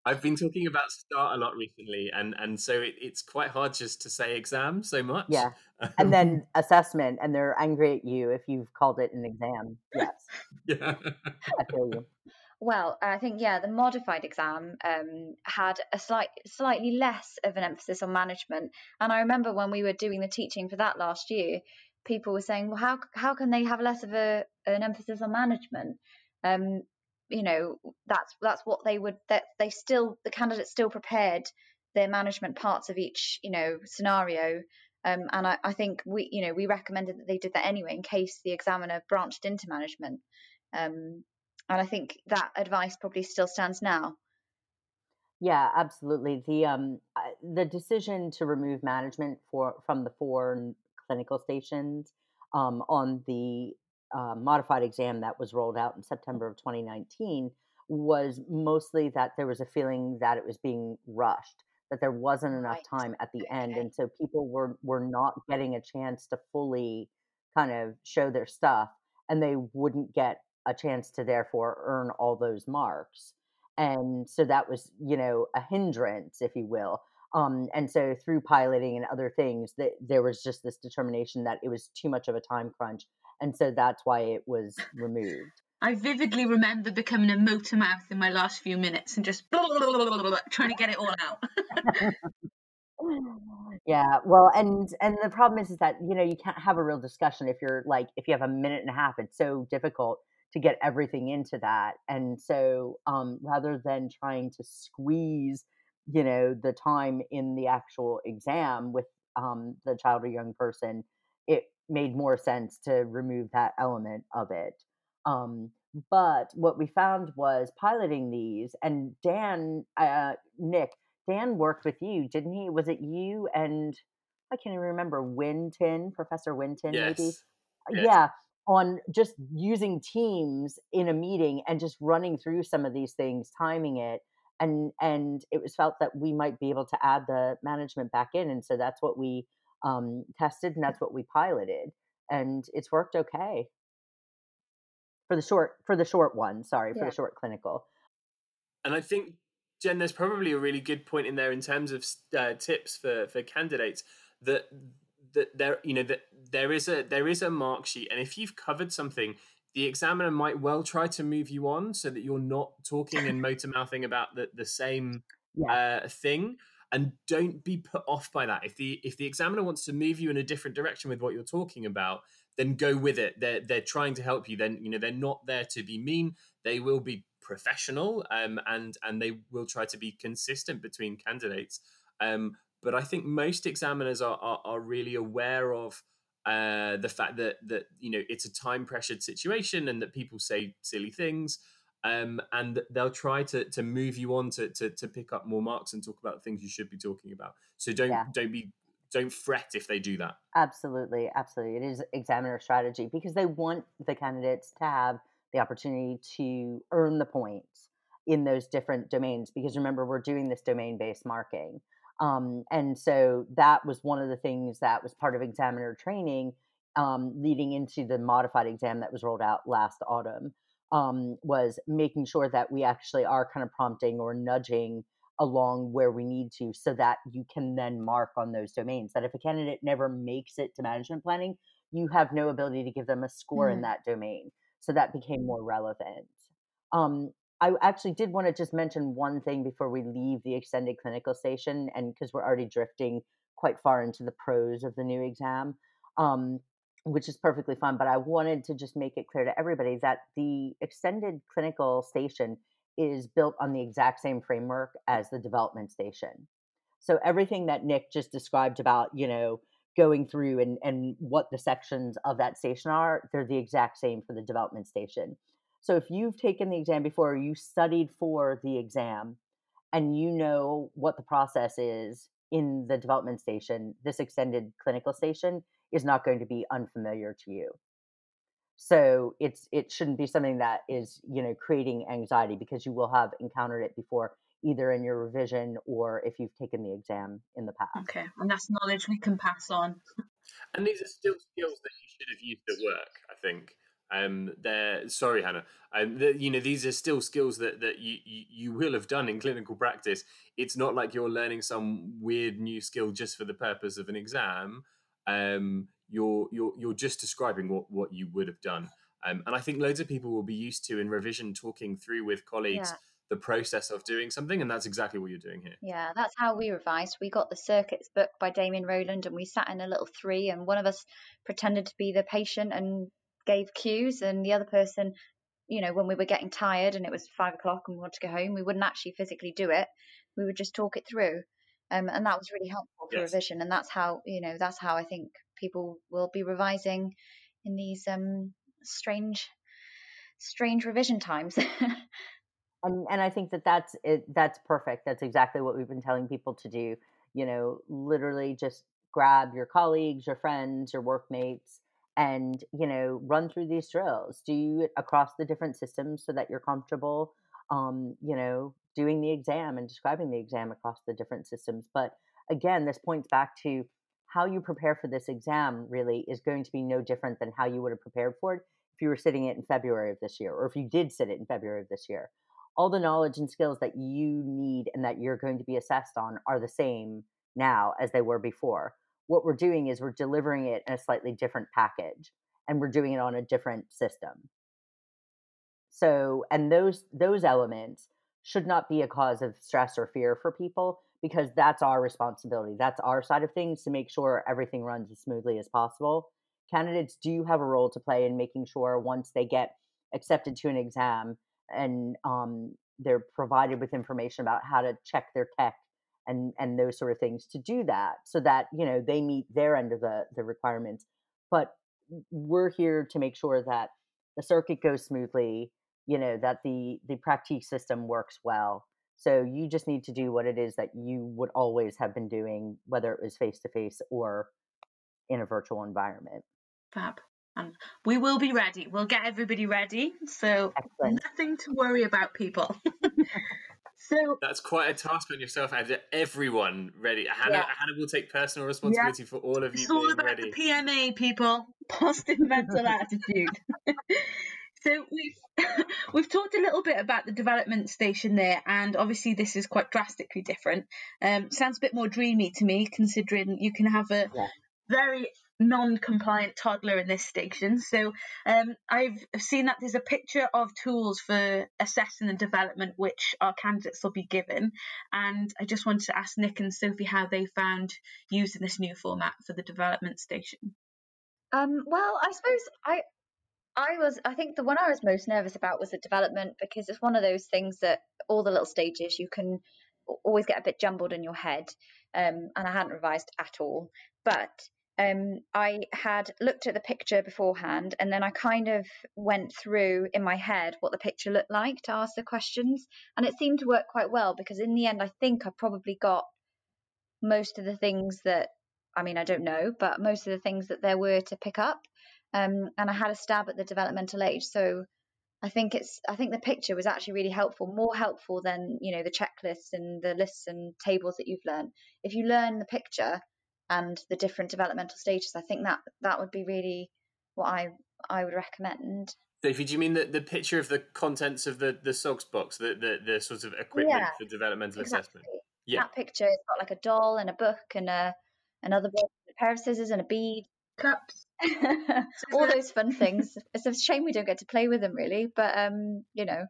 Speaker 4: I've been talking about START a lot recently, and and so it, it's quite hard just to say exam so much.
Speaker 5: Yeah, and then assessment, and they're angry at you if you've called it an exam. Yes.
Speaker 4: Yeah.
Speaker 5: I feel you.
Speaker 2: Well, I think yeah, the modified exam um, had a slight, slightly less of an emphasis on management. And I remember when we were doing the teaching for that last year, people were saying, "Well, how how can they have less of a an emphasis on management?" Um, you know, that's that's what they would that they still the candidates still prepared their management parts of each you know scenario. Um, and I, I think we you know we recommended that they did that anyway in case the examiner branched into management. Um, and I think that advice probably still stands now.
Speaker 5: Yeah, absolutely. The um the decision to remove management for from the four clinical stations um, on the uh, modified exam that was rolled out in September of 2019 was mostly that there was a feeling that it was being rushed, that there wasn't enough
Speaker 2: Right.
Speaker 5: time at the end, and so people were were not getting a chance to fully kind of show their stuff, and they wouldn't get a chance to therefore earn all those marks. And so that was, you know, a hindrance, if you will. Um, and so through piloting and other things, that there was just this determination that it was too much of a time crunch, and so that's why it was removed.
Speaker 3: I vividly remember becoming a motor mouth in my last few minutes and just trying to get it all out.
Speaker 5: Yeah, well, and and the problem is, is that you know you can't have a real discussion if you're like if you have a minute and a half. It's so difficult to get everything into that, and so um, rather than trying to squeeze, you know, the time in the actual exam with um, the child or young person, it made more sense to remove that element of it. Um, but what we found was piloting these, and Dan, uh, Nick Dan worked with you, didn't he? Was it you and I can't even remember Winton, Professor Winton, maybe?
Speaker 4: Yes.
Speaker 5: Uh,
Speaker 4: Yes.
Speaker 5: Yeah, on just using Teams in a meeting and just running through some of these things, timing it, and and it was felt that we might be able to add the management back in, and so that's what we um, tested and that's what we piloted, and it's worked okay for the short for the short one. Sorry, for the short clinical.
Speaker 4: And I think Jen, there's probably a really good point in there in terms of uh, tips for for candidates that that there you know that there is a there is a mark sheet, and if you've covered something, the examiner might well try to move you on so that you're not talking and motor mouthing about the the same
Speaker 5: Yeah,
Speaker 4: uh, thing. And don't be put off by that. If the if the examiner wants to move you in a different direction with what you're talking about, then go with it. They're they're trying to help you. Then you know they're not there to be mean. They will be professional, um, and and they will try to be consistent between candidates. Um, but I think most examiners are are, are really aware of uh, the fact that that you know it's a time pressured situation and that people say silly things. Um, and they'll try to to move you on to, to to pick up more marks and talk about the things you should be talking about. So don't
Speaker 5: yeah.
Speaker 4: don't be don't fret if they do that.
Speaker 5: Absolutely, absolutely. It is examiner strategy because they want the candidates to have the opportunity to earn the points in those different domains. Because remember, we're doing this domain based marking. Um, and so that was one of the things that was part of examiner training um, leading into the modified exam that was rolled out last autumn um, was making sure that we actually are kind of prompting or nudging along where we need to so that you can then mark on those domains that if a candidate never makes it to management planning you have no ability to give them a score in
Speaker 2: Mm.
Speaker 5: that domain so that became more relevant um, i actually did want to just mention one thing before we leave the extended clinical station and because we're already drifting quite far into the pros of the new exam um, which is perfectly fine but i wanted to just make it clear to everybody that the extended clinical station is built on the exact same framework as the development station. So everything that Nick just described about, you know, going through and, and what the sections of that station are, they're the exact same for the development station. So if you've taken the exam before, you studied for the exam, and you know what the process is in the development station, this extended clinical station is not going to be unfamiliar to you so it's it shouldn't be something that is you know creating anxiety because you will have encountered it before either in your revision or if you've taken the exam in the past
Speaker 3: Okay, and that's knowledge we can pass on.
Speaker 4: And these are still skills that you should have used at work. I think. Um, they're sorry, Hannah. Um, the, you know, these are still skills that that you, you you will have done in clinical practice. It's not like you're learning some weird new skill just for the purpose of an exam. Um, you're you're you're just describing what what you would have done. Um, and I think loads of people will be used to in revision talking through with colleagues
Speaker 2: Yeah.
Speaker 4: the process of doing something, and that's exactly what you're doing here.
Speaker 2: Yeah, that's how we revised. We got the circuits book by Damien Rowland and we sat in a little three and one of us pretended to be the patient and gave cues and the other person, you know, when we were getting tired and it was five o'clock and we wanted to go home, we wouldn't actually physically do it. We would just talk it through. Um, and that was really helpful for
Speaker 4: Yes.
Speaker 2: revision. And that's how, you know, that's how I think people will be revising in these um strange strange revision times.
Speaker 5: and and I think that that's it. That's perfect. That's exactly what we've been telling people to do. You know, literally just grab your colleagues, your friends, your workmates, and you know, run through these drills. Do it across the different systems so that you're comfortable. um, you know, doing the exam and describing the exam across the different systems. But again, this points back to how you prepare for this exam really is going to be no different than how you would have prepared for it if you were sitting it in February of this year, or if you did sit it in February of this year. All the knowledge and skills that you need and that you're going to be assessed on are the same now as they were before. What we're doing is we're delivering it in a slightly different package and we're doing it on a different system. So, and those those elements should not be a cause of stress or fear for people because that's our responsibility. That's our side of things to make sure everything runs as smoothly as possible. Candidates do have a role to play in making sure once they get accepted to an exam and um, they're provided with information about how to check their tech and and those sort of things to do that so that you know they meet their end of the the requirements but we're here to make sure that the circuit goes smoothly you know that the the practice system works well. So you just need to do what it is that you would always have been doing whether it was face to face or in a virtual environment.
Speaker 3: Fab. And we will be ready. We'll get everybody ready so Excellent. nothing to worry about people
Speaker 4: So that's quite a task on yourself, and everyone ready. Hannah, yeah. Hannah will take personal responsibility yeah. for all of you.
Speaker 3: It's all
Speaker 4: about
Speaker 3: ready. the PMA, people. Positive mental attitude. So we've we've talked a little bit about the development station there, and obviously this is quite drastically different. Um, sounds a bit more dreamy to me, considering you can have a yeah. very non-compliant toddler in this station. So um, I've seen that there's a picture of tools for assessing the development which our candidates will be given, and I just wanted to ask Nick and Sophie how they found using this new format for the development station.
Speaker 2: Um, well, I suppose I I was, I think the one I was most nervous about was the development because it's one of those things that all the little stages you can always get a bit jumbled in your head. Um, and I hadn't revised at all. But um, I had looked at the picture beforehand and then I kind of went through in my head what the picture looked like to ask the questions. And it seemed to work quite well because in the end, I think I probably got most of the things that, I mean, I don't know, but most of the things that there were to pick up um, and I had a stab at the developmental age. So I think it's I think the picture was actually really helpful, more helpful than you know the checklists and the lists and tables that you've learned. If you learn the picture and the different developmental stages, I think that that would be really what I I would recommend.
Speaker 4: Sophie, do you mean the, the picture of the contents of the the SOGS box, the, the, the sort of equipment yeah, for developmental exactly. assessment?
Speaker 2: Yeah, that picture has got like a doll and a book and a another book, a pair of scissors and a bead,
Speaker 3: cups.
Speaker 2: all those fun things. It's a shame we don't get to play with them, really. But um, you know,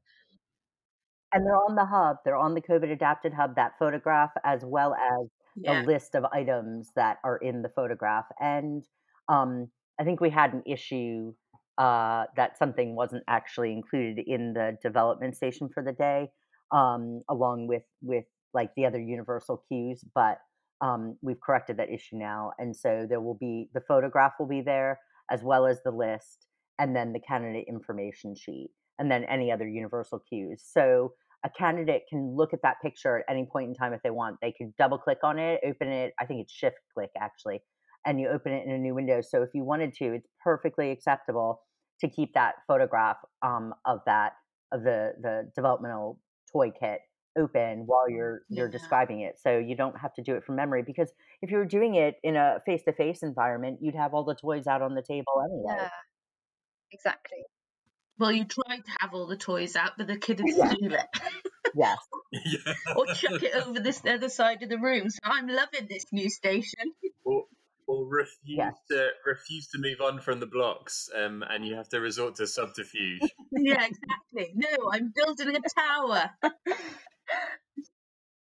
Speaker 5: and they're on the hub. They're on the COVID adapted hub. That photograph, as well as yeah. a list of items that are in the photograph. And um, I think we had an issue uh, that something wasn't actually included in the development station for the day, um, along with with like the other universal cues. But um, we've corrected that issue now, and so there will be the photograph will be there as well as the list, and then the candidate information sheet, and then any other universal cues. So a candidate can look at that picture at any point in time if they want. They can double click on it, open it. I think it's shift click actually, and you open it in a new window. So if you wanted to, it's perfectly acceptable to keep that photograph um, of that of the the developmental toy kit open while you're you're yeah. describing it so you don't have to do it from memory because if you were doing it in a face-to-face environment you'd have all the toys out on the table anyway
Speaker 2: yeah exactly
Speaker 3: well you tried to have all the toys out but the kid would steal it
Speaker 5: yes.
Speaker 3: Or chuck it over this other side of the room. So i'm loving this new station.
Speaker 4: Or, or refuse yes. to refuse to move on from the blocks um, and you have to resort to subterfuge.
Speaker 3: Yeah exactly. No i'm building a tower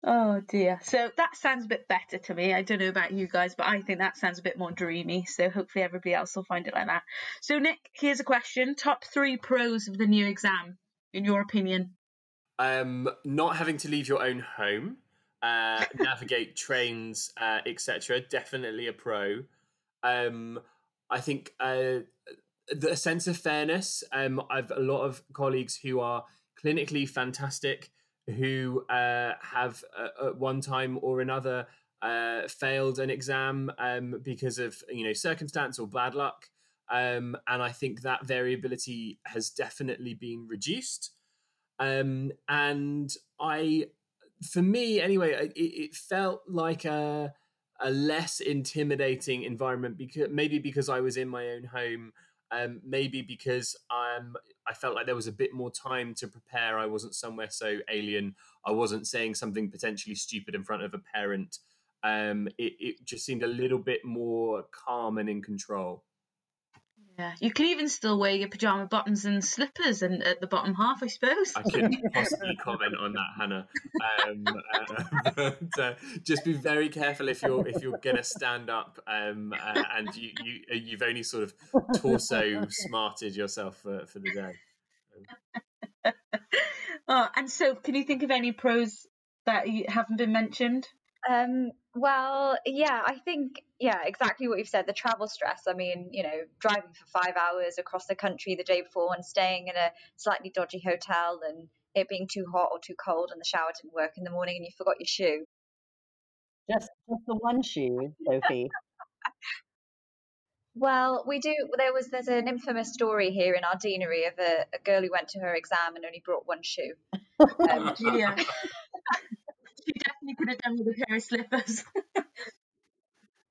Speaker 3: Oh dear. So that sounds a bit better to me. I don't know about you guys, but I think that sounds a bit more dreamy. So hopefully everybody else will find it like that. So Nick, here's a question: top three pros of the new exam, in your opinion?
Speaker 4: Um, not having to leave your own home, uh, navigate trains, uh, etc. Definitely a pro. Um, I think uh, the sense of fairness. Um, I've a lot of colleagues who are clinically fantastic who uh, have uh, at one time or another uh, failed an exam um, because of you know circumstance or bad luck, um, and I think that variability has definitely been reduced. um, and I, for me anyway, it, it felt like a a less intimidating environment because maybe because I was in my own home, um, maybe because um, I felt like there was a bit more time to prepare. I wasn't somewhere so alien. I wasn't saying something potentially stupid in front of a parent. Um, it, it just seemed a little bit more calm and in control.
Speaker 3: Yeah, you can even still wear your pajama bottoms and slippers and at the bottom half, I suppose.
Speaker 4: I couldn't possibly comment on that, Hannah. Um, uh, but uh, just be very careful if you're if you're gonna stand up um, uh, and you you uh, you've only sort of torso smarted yourself for, for the day.
Speaker 3: oh, and so can you think of any pros that haven't been mentioned?
Speaker 2: Um, well, yeah, I think, yeah, exactly what you've said. The travel stress. I mean, you know, driving for five hours across the country the day before and staying in a slightly dodgy hotel and it being too hot or too cold and the shower didn't work in the morning and you forgot your shoe.
Speaker 5: Just, just the one shoe, Sophie.
Speaker 2: Well, we do. There was there's an infamous story here in our deanery of a, a girl who went to her exam and only brought one shoe.
Speaker 3: Um, yeah. she definitely could have done with a pair of slippers.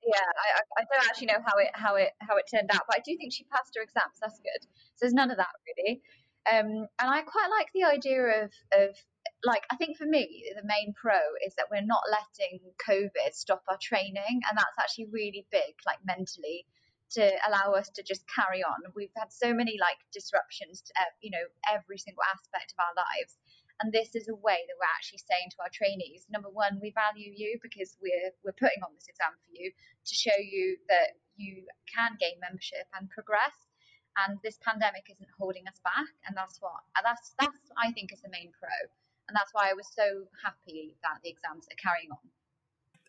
Speaker 2: yeah, I, I don't actually know how it how it how it turned out, but I do think she passed her exams. That's good. So there's none of that really. Um, and I quite like the idea of of like I think for me the main pro is that we're not letting COVID stop our training, and that's actually really big, like mentally, to allow us to just carry on. We've had so many like disruptions to you know every single aspect of our lives, and this is a way that we're actually saying to our trainees, number one, we value you because we're we're putting on this exam for you to show you that you can gain membership and progress. And this pandemic isn't holding us back, and that's what that's that's I think is the main pro, and that's why I was so happy that the exams are carrying on.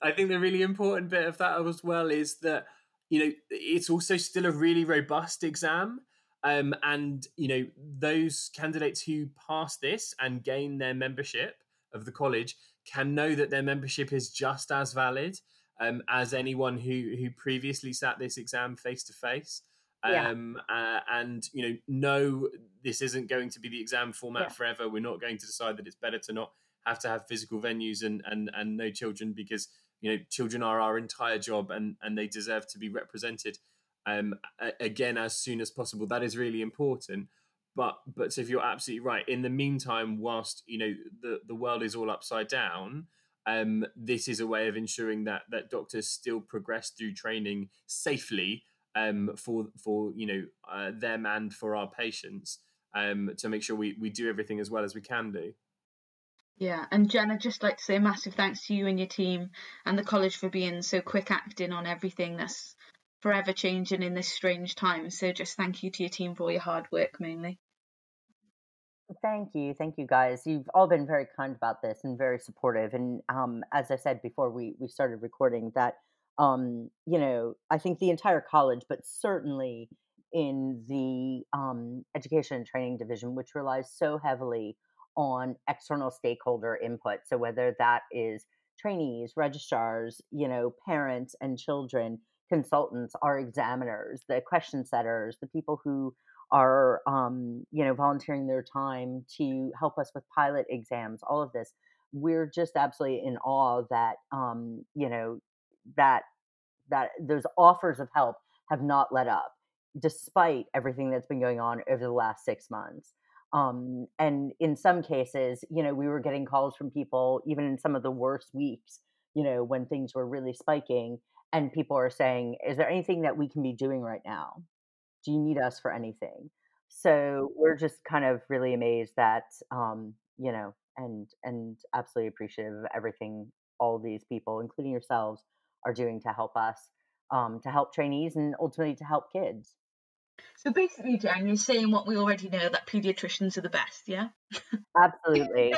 Speaker 4: I think the really important bit of that as well is that you know it's also still a really robust exam um, and you know those candidates who pass this and gain their membership of the college can know that their membership is just as valid um, as anyone who who previously sat this exam face to face. Um, uh, and you know, no, this isn't going to be the exam format yeah. forever. We're not going to decide that it's better to not have to have physical venues and and and no children because you know children are our entire job and and they deserve to be represented um, again as soon as possible. That is really important. But but if you're absolutely right, in the meantime, whilst you know the the world is all upside down, um, this is a way of ensuring that that doctors still progress through training safely um, for for you know uh, them and for our patients um, to make sure we we do everything as well as we can do.
Speaker 3: Yeah, and Jen, I'd just like to say a massive thanks to you and your team and the college for being so quick acting on everything that's forever changing in this strange time. So just thank you to your team for all your hard work mainly.
Speaker 5: Thank you. Thank you guys. You've all been very kind about this and very supportive. And um, as I said before we, we started recording that, um, you know, I think the entire college, but certainly in the um, education and training division, which relies so heavily on external stakeholder input. So whether that is trainees, registrars, you know, parents and children, consultants, our examiners, the question setters, the people who are um, you know volunteering their time to help us with pilot exams all of this we're just absolutely in awe that um, you know that that those offers of help have not let up despite everything that's been going on over the last six months. Um, and in some cases you know we were getting calls from people even in some of the worst weeks you know when things were really spiking and people are saying, "Is there anything that we can be doing right now? Do you need us for anything?" So we're just kind of really amazed that um, you know, and and absolutely appreciative of everything all these people, including yourselves, are doing to help us, um, to help trainees, and ultimately to help kids.
Speaker 3: So basically, Jen, you're saying what we already know that pediatricians are the best, yeah?
Speaker 5: Absolutely.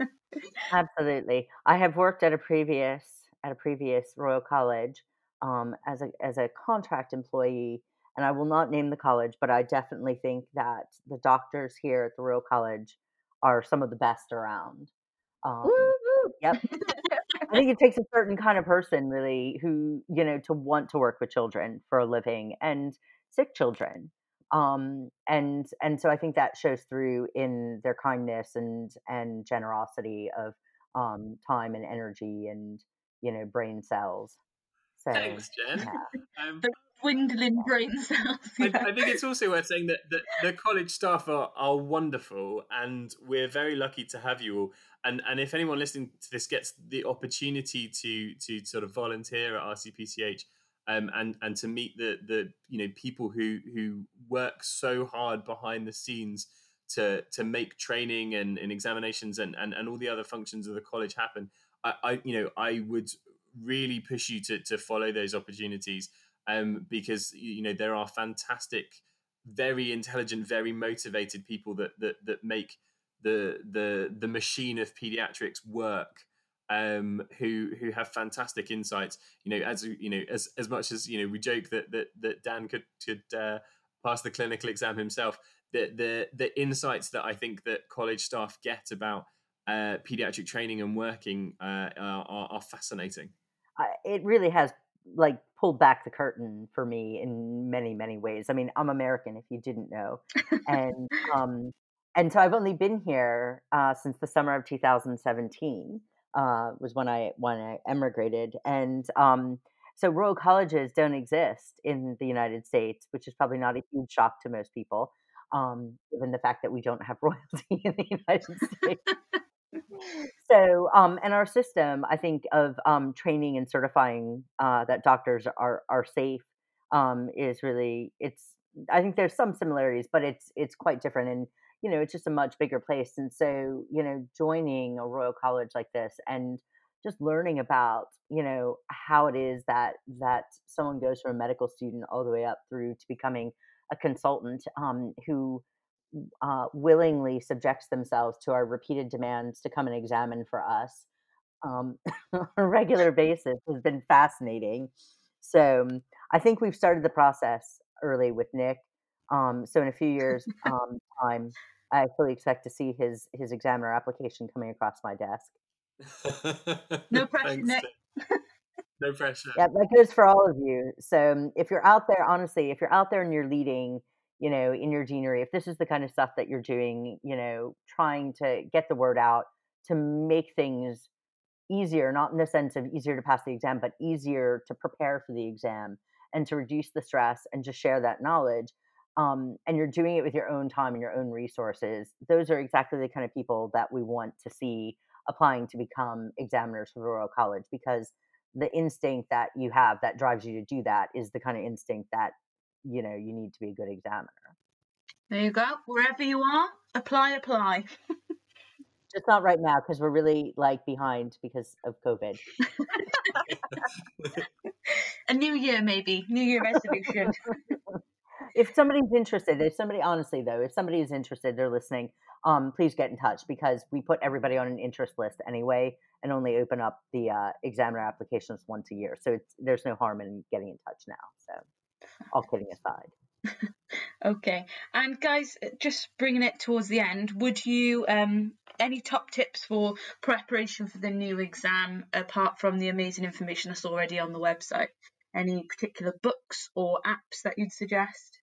Speaker 5: Absolutely. I have worked at a previous at a previous Royal College um, as a as a contract employee, and I will not name the college, but I definitely think that the doctors here at the Royal College are some of the best around. Um, yep. I think it takes a certain kind of person really who, you know, to want to work with children for a living and sick children. um, and and so I think that shows through in their kindness and and generosity of um, time and energy and you know brain cells. So
Speaker 4: Thanks, Jen.
Speaker 5: yeah.
Speaker 4: Um,
Speaker 3: Dwindling brain cells.
Speaker 4: I,
Speaker 3: yeah.
Speaker 4: I think it's also worth saying that, that the college staff are, are wonderful and we're very lucky to have you all. And and if anyone listening to this gets the opportunity to to sort of volunteer at RCPCH um, and and to meet the the you know people who who work so hard behind the scenes to to make training and, and examinations and, and, and all the other functions of the college happen, I, I you know I would really push you to to follow those opportunities um, because you know there are fantastic, very intelligent, very motivated people that that that make the the the machine of pediatrics work. Um, who who have fantastic insights. You know, as you know, as as much as you know, we joke that that that Dan could could uh, pass the clinical exam himself. The the the insights that I think that college staff get about uh, pediatric training and working uh, are, are fascinating.
Speaker 5: It really has like pulled back the curtain for me in many many ways. I mean i'm american if you didn't know. And um and so i've only been here uh since the summer of 2017 uh was when i when i emigrated. And um so royal colleges don't exist in the united states which is probably not a huge shock to most people um given the fact that we don't have royalty in the united states so um and our system i think of um training and certifying uh that doctors are are safe um is really it's i think there's some similarities but it's it's quite different and you know it's just a much bigger place. And so you know joining a royal college like this and just learning about you know how it is that that someone goes from a medical student all the way up through to becoming a consultant um, who uh, willingly subjects themselves to our repeated demands to come and examine for us um, on a regular basis has been fascinating. So I think we've started the process early with Nick. Um, so in a few years' um, time, I fully expect to see his his examiner application coming across my desk.
Speaker 3: No pressure,
Speaker 4: Thanks,
Speaker 3: Nick.
Speaker 4: No pressure.
Speaker 5: Yeah, that goes for all of you. So if you're out there, honestly, if you're out there and you're leading, you know, in your deanery, if this is the kind of stuff that you're doing, you know, trying to get the word out to make things easier, not in the sense of easier to pass the exam, but easier to prepare for the exam and to reduce the stress and just share that knowledge. Um, and you're doing it with your own time and your own resources. Those are exactly the kind of people that we want to see applying to become examiners for the Royal College because the instinct that you have that drives you to do that is the kind of instinct that you know you need to be a good examiner.
Speaker 3: There you go. Wherever you are, apply, apply.
Speaker 5: Just not right now because we're really like behind because of COVID.
Speaker 3: A new year, maybe. New year resolution.
Speaker 5: if somebody's interested, if somebody honestly though, if somebody is interested, they're listening, um, please get in touch because we put everybody on an interest list anyway and only open up the uh, examiner applications once a year. So it's there's no harm in getting in touch now. So all kidding aside.
Speaker 3: okay. And guys, uh, just bringing it towards the end, would you um any top tips for preparation for the new exam apart from the amazing information that's already on the website? Any particular books or apps that you'd suggest?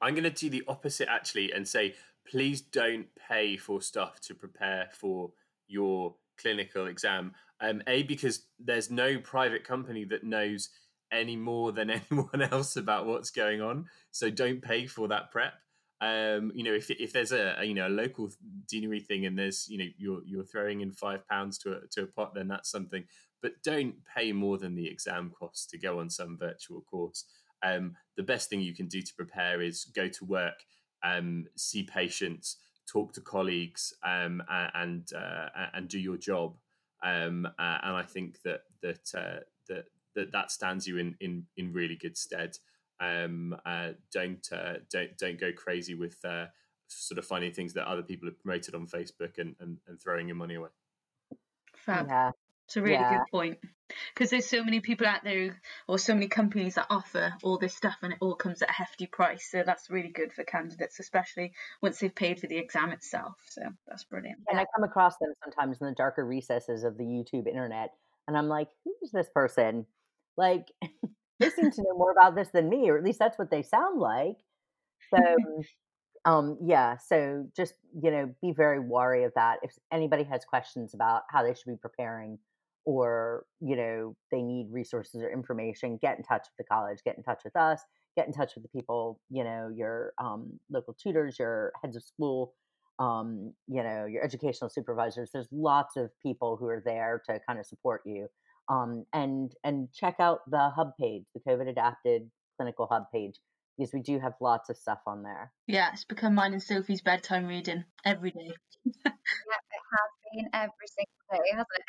Speaker 4: I'm going to do the opposite actually and say, please don't pay for stuff to prepare for your clinical exam. Um, a because there's no private company that knows any more than anyone else about what's going on, so don't pay for that prep. Um, you know, if if there's a, a you know a local deanery thing and there's you know you're you're throwing in five pounds to a to a pot, then that's something. But don't pay more than the exam costs to go on some virtual course. Um, the best thing you can do to prepare is go to work, um, see patients, talk to colleagues, um, and uh, and do your job. Um, uh, and I think that that uh, that that that stands you in in in really good stead. Um, uh, don't uh, don't don't go crazy with uh, sort of finding things that other people have promoted on Facebook and and, and throwing your money away.
Speaker 3: Fab.
Speaker 5: Yeah.
Speaker 3: It's a really
Speaker 5: Yeah.
Speaker 3: good point. Because there's so many people out there, or so many companies that offer all this stuff, and it all comes at a hefty price. So that's really good for candidates, especially once they've paid for the exam itself. So that's brilliant.
Speaker 5: And I come across them sometimes in the darker recesses of the YouTube internet, and I'm like, who is this person? Like, they seem to know more about this than me, or at least that's what they sound like. So, um, yeah, so just, you know, be very wary of that. If anybody has questions about how they should be preparing or, you know, they need resources or information, get in touch with the college, get in touch with us, get in touch with the people, you know, your um, local tutors, your heads of school, um, you know, your educational supervisors. There's lots of people who are there to kind of support you. Um, and and check out the hub page, the COVID adapted clinical hub page, because we do have lots of stuff on there.
Speaker 3: Yeah, it's become mine and Sophie's bedtime reading every day.
Speaker 2: yeah, it has been every single day, hasn't it?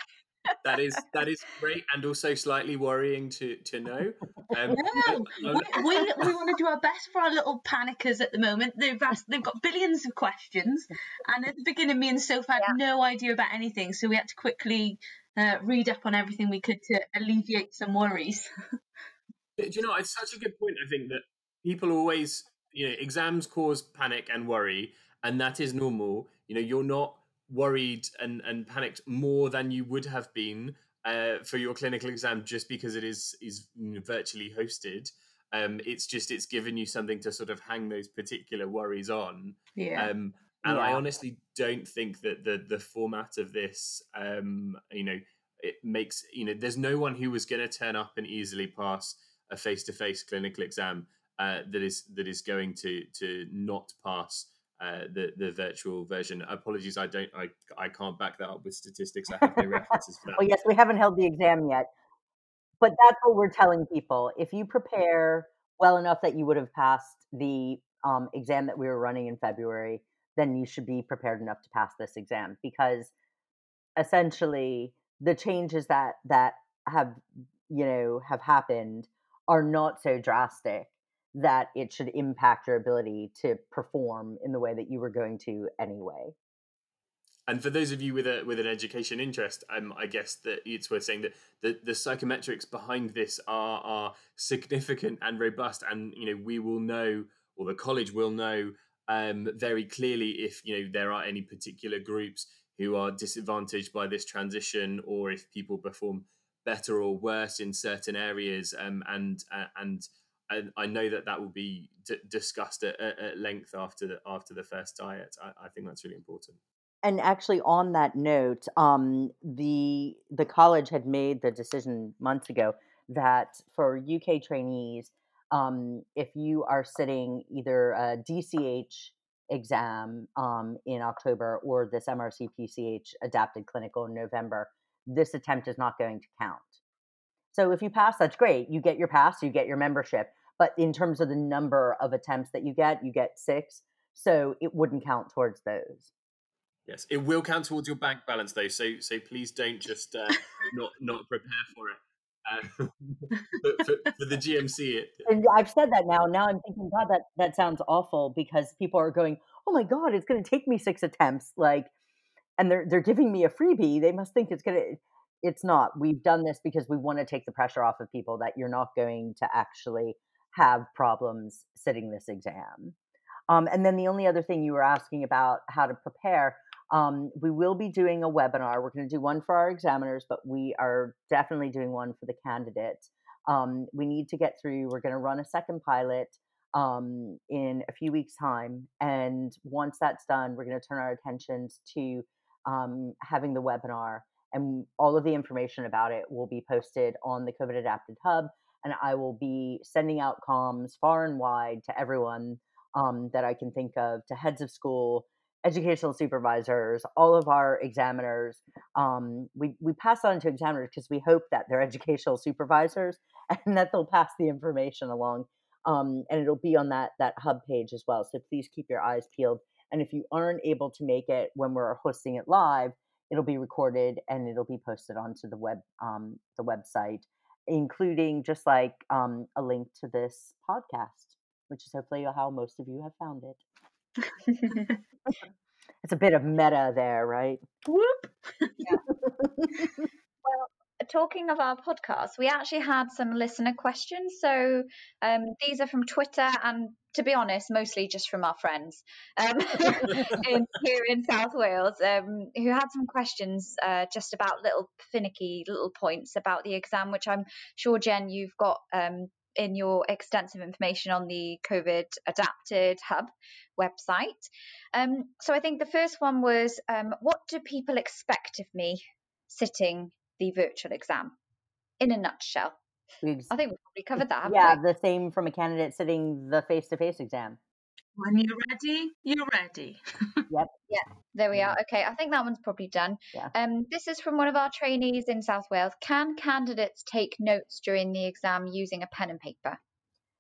Speaker 4: that is that is great and also slightly worrying to to know. Um,
Speaker 3: no, we, we, we want to do our best for our little panickers at the moment. They've asked, they've got billions of questions, and at the beginning, me and Sophie had yeah. no idea about anything, so we had to quickly uh, read up on everything we could to alleviate some worries.
Speaker 4: do you know? It's such a good point. I think that people always, you know, exams cause panic and worry, and that is normal. You know, you're not worried and, and panicked more than you would have been uh, for your clinical exam just because it is is virtually hosted. Um, it's just it's given you something to sort of hang those particular worries on.
Speaker 3: Yeah.
Speaker 4: Um, and yeah. I honestly don't think that the the format of this, um, you know, it makes you know, there's no one who was going to turn up and easily pass a face to face clinical exam uh, that is that is going to to not pass uh, the the virtual version. Apologies, I don't, I I can't back that up with statistics. I have no references for that.
Speaker 5: well, yes, we haven't held the exam yet, but that's what we're telling people. If you prepare well enough that you would have passed the um, exam that we were running in February, then you should be prepared enough to pass this exam because essentially the changes that that have you know have happened are not so drastic that it should impact your ability to perform in the way that you were going to anyway.
Speaker 4: And for those of you with a with an education interest, um, I guess that it's worth saying that the, the psychometrics behind this are are significant and robust, and you know we will know, or the college will know um, very clearly if you know there are any particular groups who are disadvantaged by this transition, or if people perform better or worse in certain areas, um, and uh, and and I know that that will be d- discussed at, at, length after the after the first diet. I, I, think that's really important.
Speaker 5: And actually, on that note, um, the the college had made the decision months ago that for UK trainees, um, if you are sitting either a DCH exam um, in October or this MRC PCH adapted clinical in November, this attempt is not going to count. So if you pass, that's great. You get your pass, you get your membership. But in terms of the number of attempts that you get, you get six. So it wouldn't count towards those.
Speaker 4: Yes, it will count towards your bank balance though. So so please don't just uh, not not prepare for it. For, for, for, the GMC, it,
Speaker 5: and I've said that now. Now I'm thinking, God, that that sounds awful because people are going, "Oh my God, it's going to take me six attempts!" Like, and they're they're giving me a freebie. They must think it's going to. It's not. We've done this because we want to take the pressure off of people that you're not going to actually have problems sitting this exam. Um, and then the only other thing you were asking about how to prepare, um, we will be doing a webinar. We're going to do one for our examiners, but we are definitely doing one for the candidates. Um, we need to get through, we're going to run a second pilot um, in a few weeks' time. And once that's done, we're going to turn our attentions to um, having the webinar. And all of the information about it will be posted on the COVID Adapted Hub and I will be sending out comms far and wide to everyone um, that I can think of, to heads of school, educational supervisors, all of our examiners. Um, we, we pass on to examiners because we hope that they're educational supervisors and that they'll pass the information along. Um, and it'll be on that that hub page as well. So please keep your eyes peeled. And if you aren't able to make it when we're hosting it live, it'll be recorded and it'll be posted onto the web um, the website including just like um, a link to this podcast, which is hopefully how most of you have found it. it's a bit of meta there, right?
Speaker 3: Whoop.
Speaker 2: Yeah. well, talking of our podcast, we actually had some listener questions. So um, these are from Twitter and, to be honest, mostly just from our friends um, in, here in South Wales um, who had some questions uh, just about little finicky little points about the exam, which I'm sure, Jen, you've got um, in your extensive information on the COVID Adapted Hub website. Um, so I think the first one was um, what do people expect of me sitting the virtual exam in a nutshell?
Speaker 5: We've,
Speaker 2: I think we've probably covered that.
Speaker 5: yeah,
Speaker 2: we?
Speaker 5: the same from a candidate sitting the face to face exam.
Speaker 3: When you're ready, you're ready.
Speaker 5: Yep.
Speaker 2: Yeah, There we are. Okay, I think that one's probably done.
Speaker 5: Yeah.
Speaker 2: Um, this is from one of our trainees in South Wales. Can candidates take notes during the exam using a pen and paper?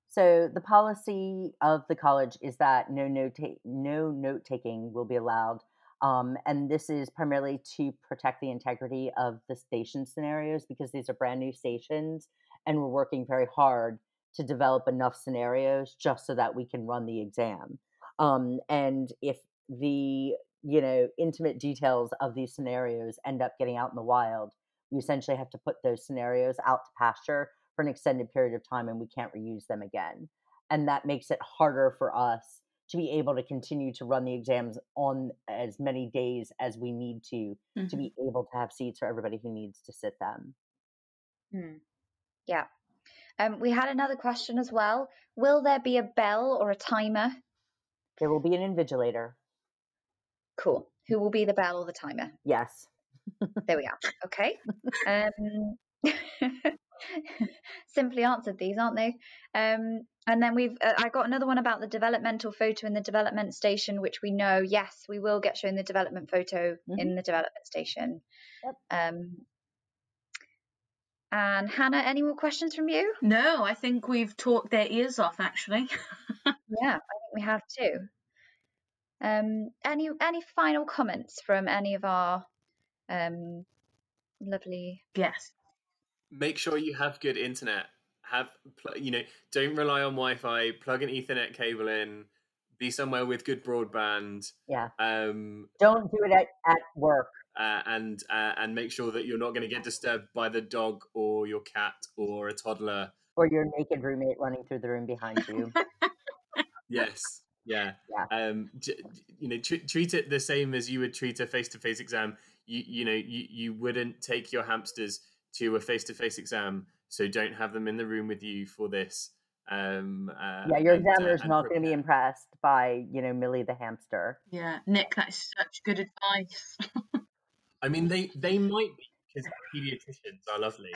Speaker 5: So the policy of the college is that no note ta- no note taking will be allowed, um, and this is primarily to protect the integrity of the station scenarios because these are brand new stations, and we're working very hard to develop enough scenarios just so that we can run the exam. Um, and if the you know intimate details of these scenarios end up getting out in the wild, we essentially have to put those scenarios out to pasture for an extended period of time and we can't reuse them again. And that makes it harder for us to be able to continue to run the exams on as many days as we need to
Speaker 3: Mm-hmm.
Speaker 5: to be able to have seats for everybody who needs to sit them.
Speaker 2: Hmm. Yeah. Um, we had another question as well. Will there be a bell or a timer?
Speaker 5: There will be an invigilator.
Speaker 2: Cool. Who will be the bell or the timer?
Speaker 5: Yes.
Speaker 2: There we are. Okay. Um, simply answered these, aren't they? Um, and then we've uh, I got another one about the developmental photo in the development station, which we know yes we will get shown the development photo in the development station.
Speaker 5: Yep.
Speaker 2: Um, and Hannah, any more questions from you?
Speaker 3: No, I think we've talked their ears off actually.
Speaker 2: Yeah, I think we have too. Um, any any final comments from any of our um, lovely?
Speaker 3: yes.
Speaker 4: Make sure you have good internet. Have you know? Don't rely on Wi-Fi. Plug an Ethernet cable in. Be somewhere with good broadband.
Speaker 5: Yeah.
Speaker 4: Um,
Speaker 5: Don't do it at, at work.
Speaker 4: Uh, and uh, and make sure that you're not going to get disturbed by the dog or your cat or a toddler.
Speaker 5: Or your naked roommate running through the room behind you.
Speaker 4: Yes, yeah.
Speaker 5: Yeah.
Speaker 4: Um, j- you know, tr- treat it the same as you would treat a face-to-face exam. You you know, you you wouldn't take your hamsters to a face-to-face exam, so don't have them in the room with you for this. Um, uh,
Speaker 5: yeah, your
Speaker 4: and, uh,
Speaker 5: examiner's not going to be impressed by, you know, Millie the hamster.
Speaker 3: Yeah, Nick, that is such good advice.
Speaker 4: I mean, they they might be because pediatricians are lovely,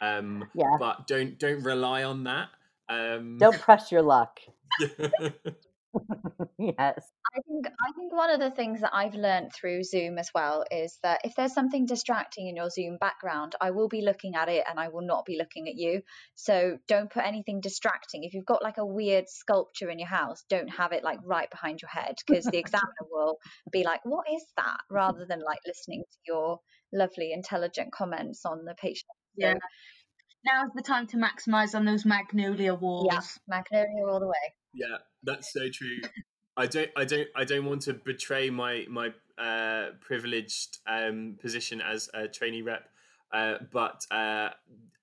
Speaker 4: um,
Speaker 5: Yeah.
Speaker 4: but don't don't rely on that. Um,
Speaker 5: Don't press your luck. yes.
Speaker 2: I think I think one of the things that I've learned through Zoom as well is that if there's something distracting in your Zoom background, I will be looking at it and I will not be looking at you. So don't put anything distracting. If you've got like a weird sculpture in your house, don't have it like right behind your head because the examiner will be like, "What is that?" rather than like listening to your lovely intelligent comments on the patient. So,
Speaker 3: Yeah. Now's the time to maximise on those magnolia walls.
Speaker 2: yeah, magnolia all the way.
Speaker 4: Yeah, that's so true. I don't, I don't, I don't want to betray my my uh, privileged um, position as a trainee rep, uh, but uh,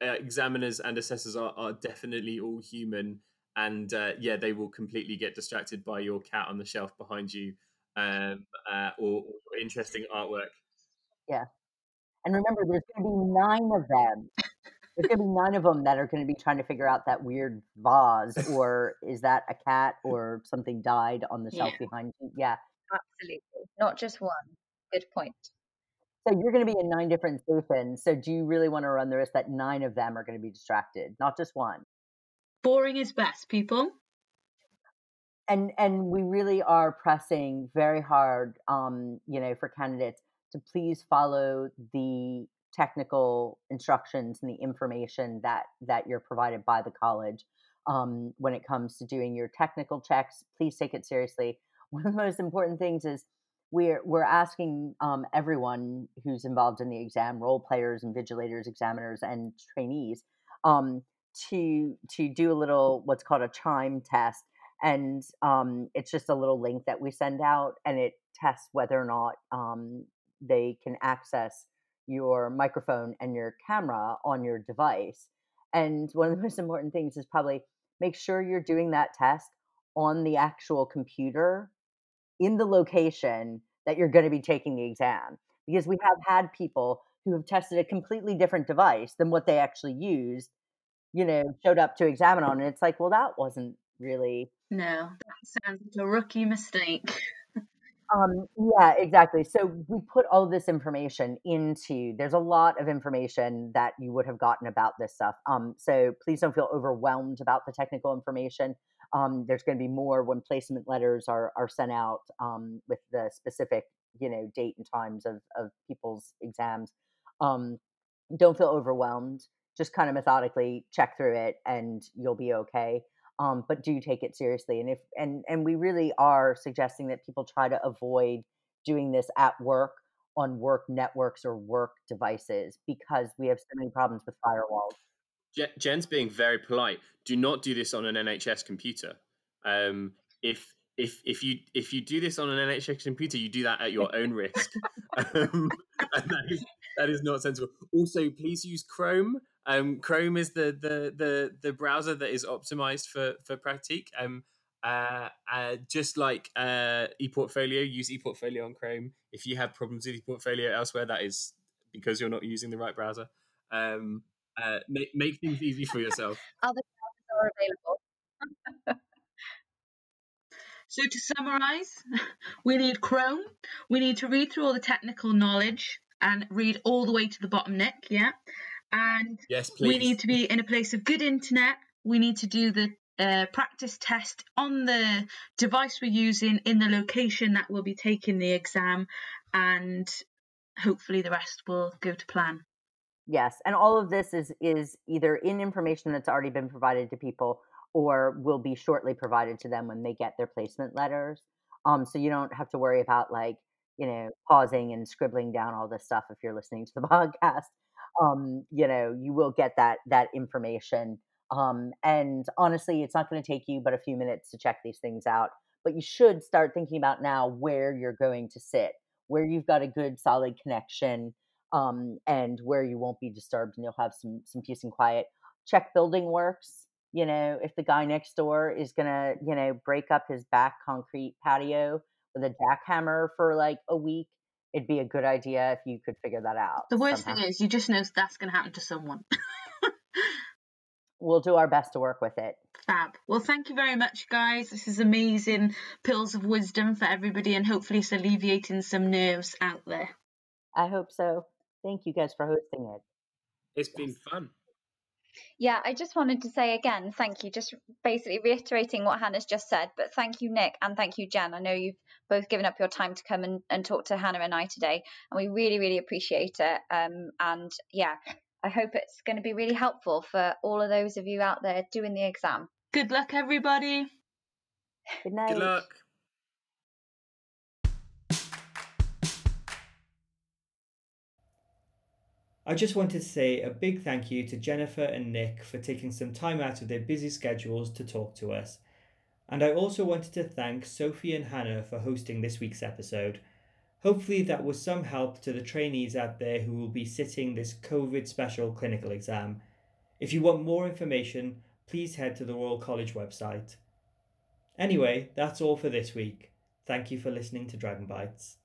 Speaker 4: uh, examiners and assessors are, are definitely all human, and uh, yeah, they will completely get distracted by your cat on the shelf behind you, um, uh, or, or interesting artwork.
Speaker 5: Yeah, and remember, there's going to be nine of them. There's going to be nine of them that are going to be trying to figure out that weird vase, or is that a cat, or something died on the shelf
Speaker 3: Yeah.
Speaker 5: behind you? Yeah.
Speaker 2: Absolutely, not just one. Good point.
Speaker 5: So you're going to be in nine different stations. So do you really want to run the risk that nine of them are going to be distracted, not just one?
Speaker 3: Boring is best, people.
Speaker 5: and and we really are pressing very hard um you know for candidates to please follow the technical instructions and the information that that you're provided by the college um, when it comes to doing your technical checks please take it seriously. One of the most important things is we're we're asking um, everyone who's involved in the exam role players invigilators examiners and trainees um, to to do a little what's called a chime test. And um, it's just a little link that we send out and it tests whether or not um, they can access your microphone and your camera on your device and one of the most important things is probably make sure you're doing that test on the actual computer in the location that you're going to be taking the exam because we have had people who have tested a completely different device than what they actually used you know, showed up to examine on. And it's like, well, that wasn't really.
Speaker 3: No, that sounds like a rookie mistake.
Speaker 5: Um, yeah, exactly. So we put all this information into. There's a lot of information that you would have gotten about this stuff. Um, so please don't feel overwhelmed about the technical information. Um, there's going to be more when placement letters are are sent out um, with the specific, you know, date and times of of people's exams. Um, don't feel overwhelmed. Just kind of methodically check through it, and you'll be okay um, but do take it seriously. And if and and we really are suggesting that people try to avoid doing this at work on work networks or work devices because we have so many problems with firewalls.
Speaker 4: Jen's being very polite. Do not do this on an NHS computer. Um, if if if you if you do this on an NHS computer, you do that at your own risk, um, that is that is not sensible. Also, please use Chrome. Um, Chrome is the, the the the browser that is optimized for for Practique. Um, uh, uh, just like uh, ePortfolio, use ePortfolio on Chrome. If you have problems with ePortfolio elsewhere, that is because you're not using the right browser. Um, uh, make, make things easy for yourself.
Speaker 2: Other browsers are available.
Speaker 3: so to summarize, we need Chrome. We need to read through all the technical knowledge and read all the way to the bottom, Nick. Yeah. And
Speaker 4: yes, please.
Speaker 3: we need to be in a place of good internet. We need to do the uh, practice test on the device we're using in the location that we'll be taking the exam, and hopefully the rest will go to plan.
Speaker 5: Yes, and all of this is is either in information that's already been provided to people or will be shortly provided to them when they get their placement letters. Um, so you don't have to worry about like you know pausing and scribbling down all this stuff if you're listening to the podcast um, you know, you will get that that information. Um, and honestly, it's not going to take you but a few minutes to check these things out. But you should start thinking about now where you're going to sit, where you've got a good solid connection, um, and where you won't be disturbed and you'll have some some peace and quiet. Check building works. You know, if the guy next door is gonna, you know, break up his back concrete patio with a jackhammer for like a week, it'd be a good idea if you could figure that out.
Speaker 3: The worst somehow. thing is, you just know that's going to happen to someone.
Speaker 5: we'll do our best to work with it.
Speaker 3: Fab. Well, thank you very much, guys. This is amazing pills of wisdom for everybody, and hopefully, it's alleviating some nerves out there.
Speaker 5: I hope so. Thank you guys for hosting it.
Speaker 4: It's been fun.
Speaker 2: Yeah, I just wanted to say again, thank you. Just basically reiterating what Hannah's just said, but thank you, Nick, and thank you, Jen. I know you've both given up your time to come and, and talk to Hannah and I today, and we really, really appreciate it. Um, and yeah, I hope it's going to be really helpful for all of those of you out there doing the exam.
Speaker 3: Good luck, everybody.
Speaker 5: Good night.
Speaker 4: Good luck.
Speaker 1: I just wanted to say a big thank you to Jennifer and Nick for taking some time out of their busy schedules to talk to us. And I also wanted to thank Sophie and Hannah for hosting this week's episode. Hopefully, that was some help to the trainees out there who will be sitting this COVID special clinical exam. If you want more information, please head to the Royal College website. Anyway, that's all for this week. Thank you for listening to Dragon Bites.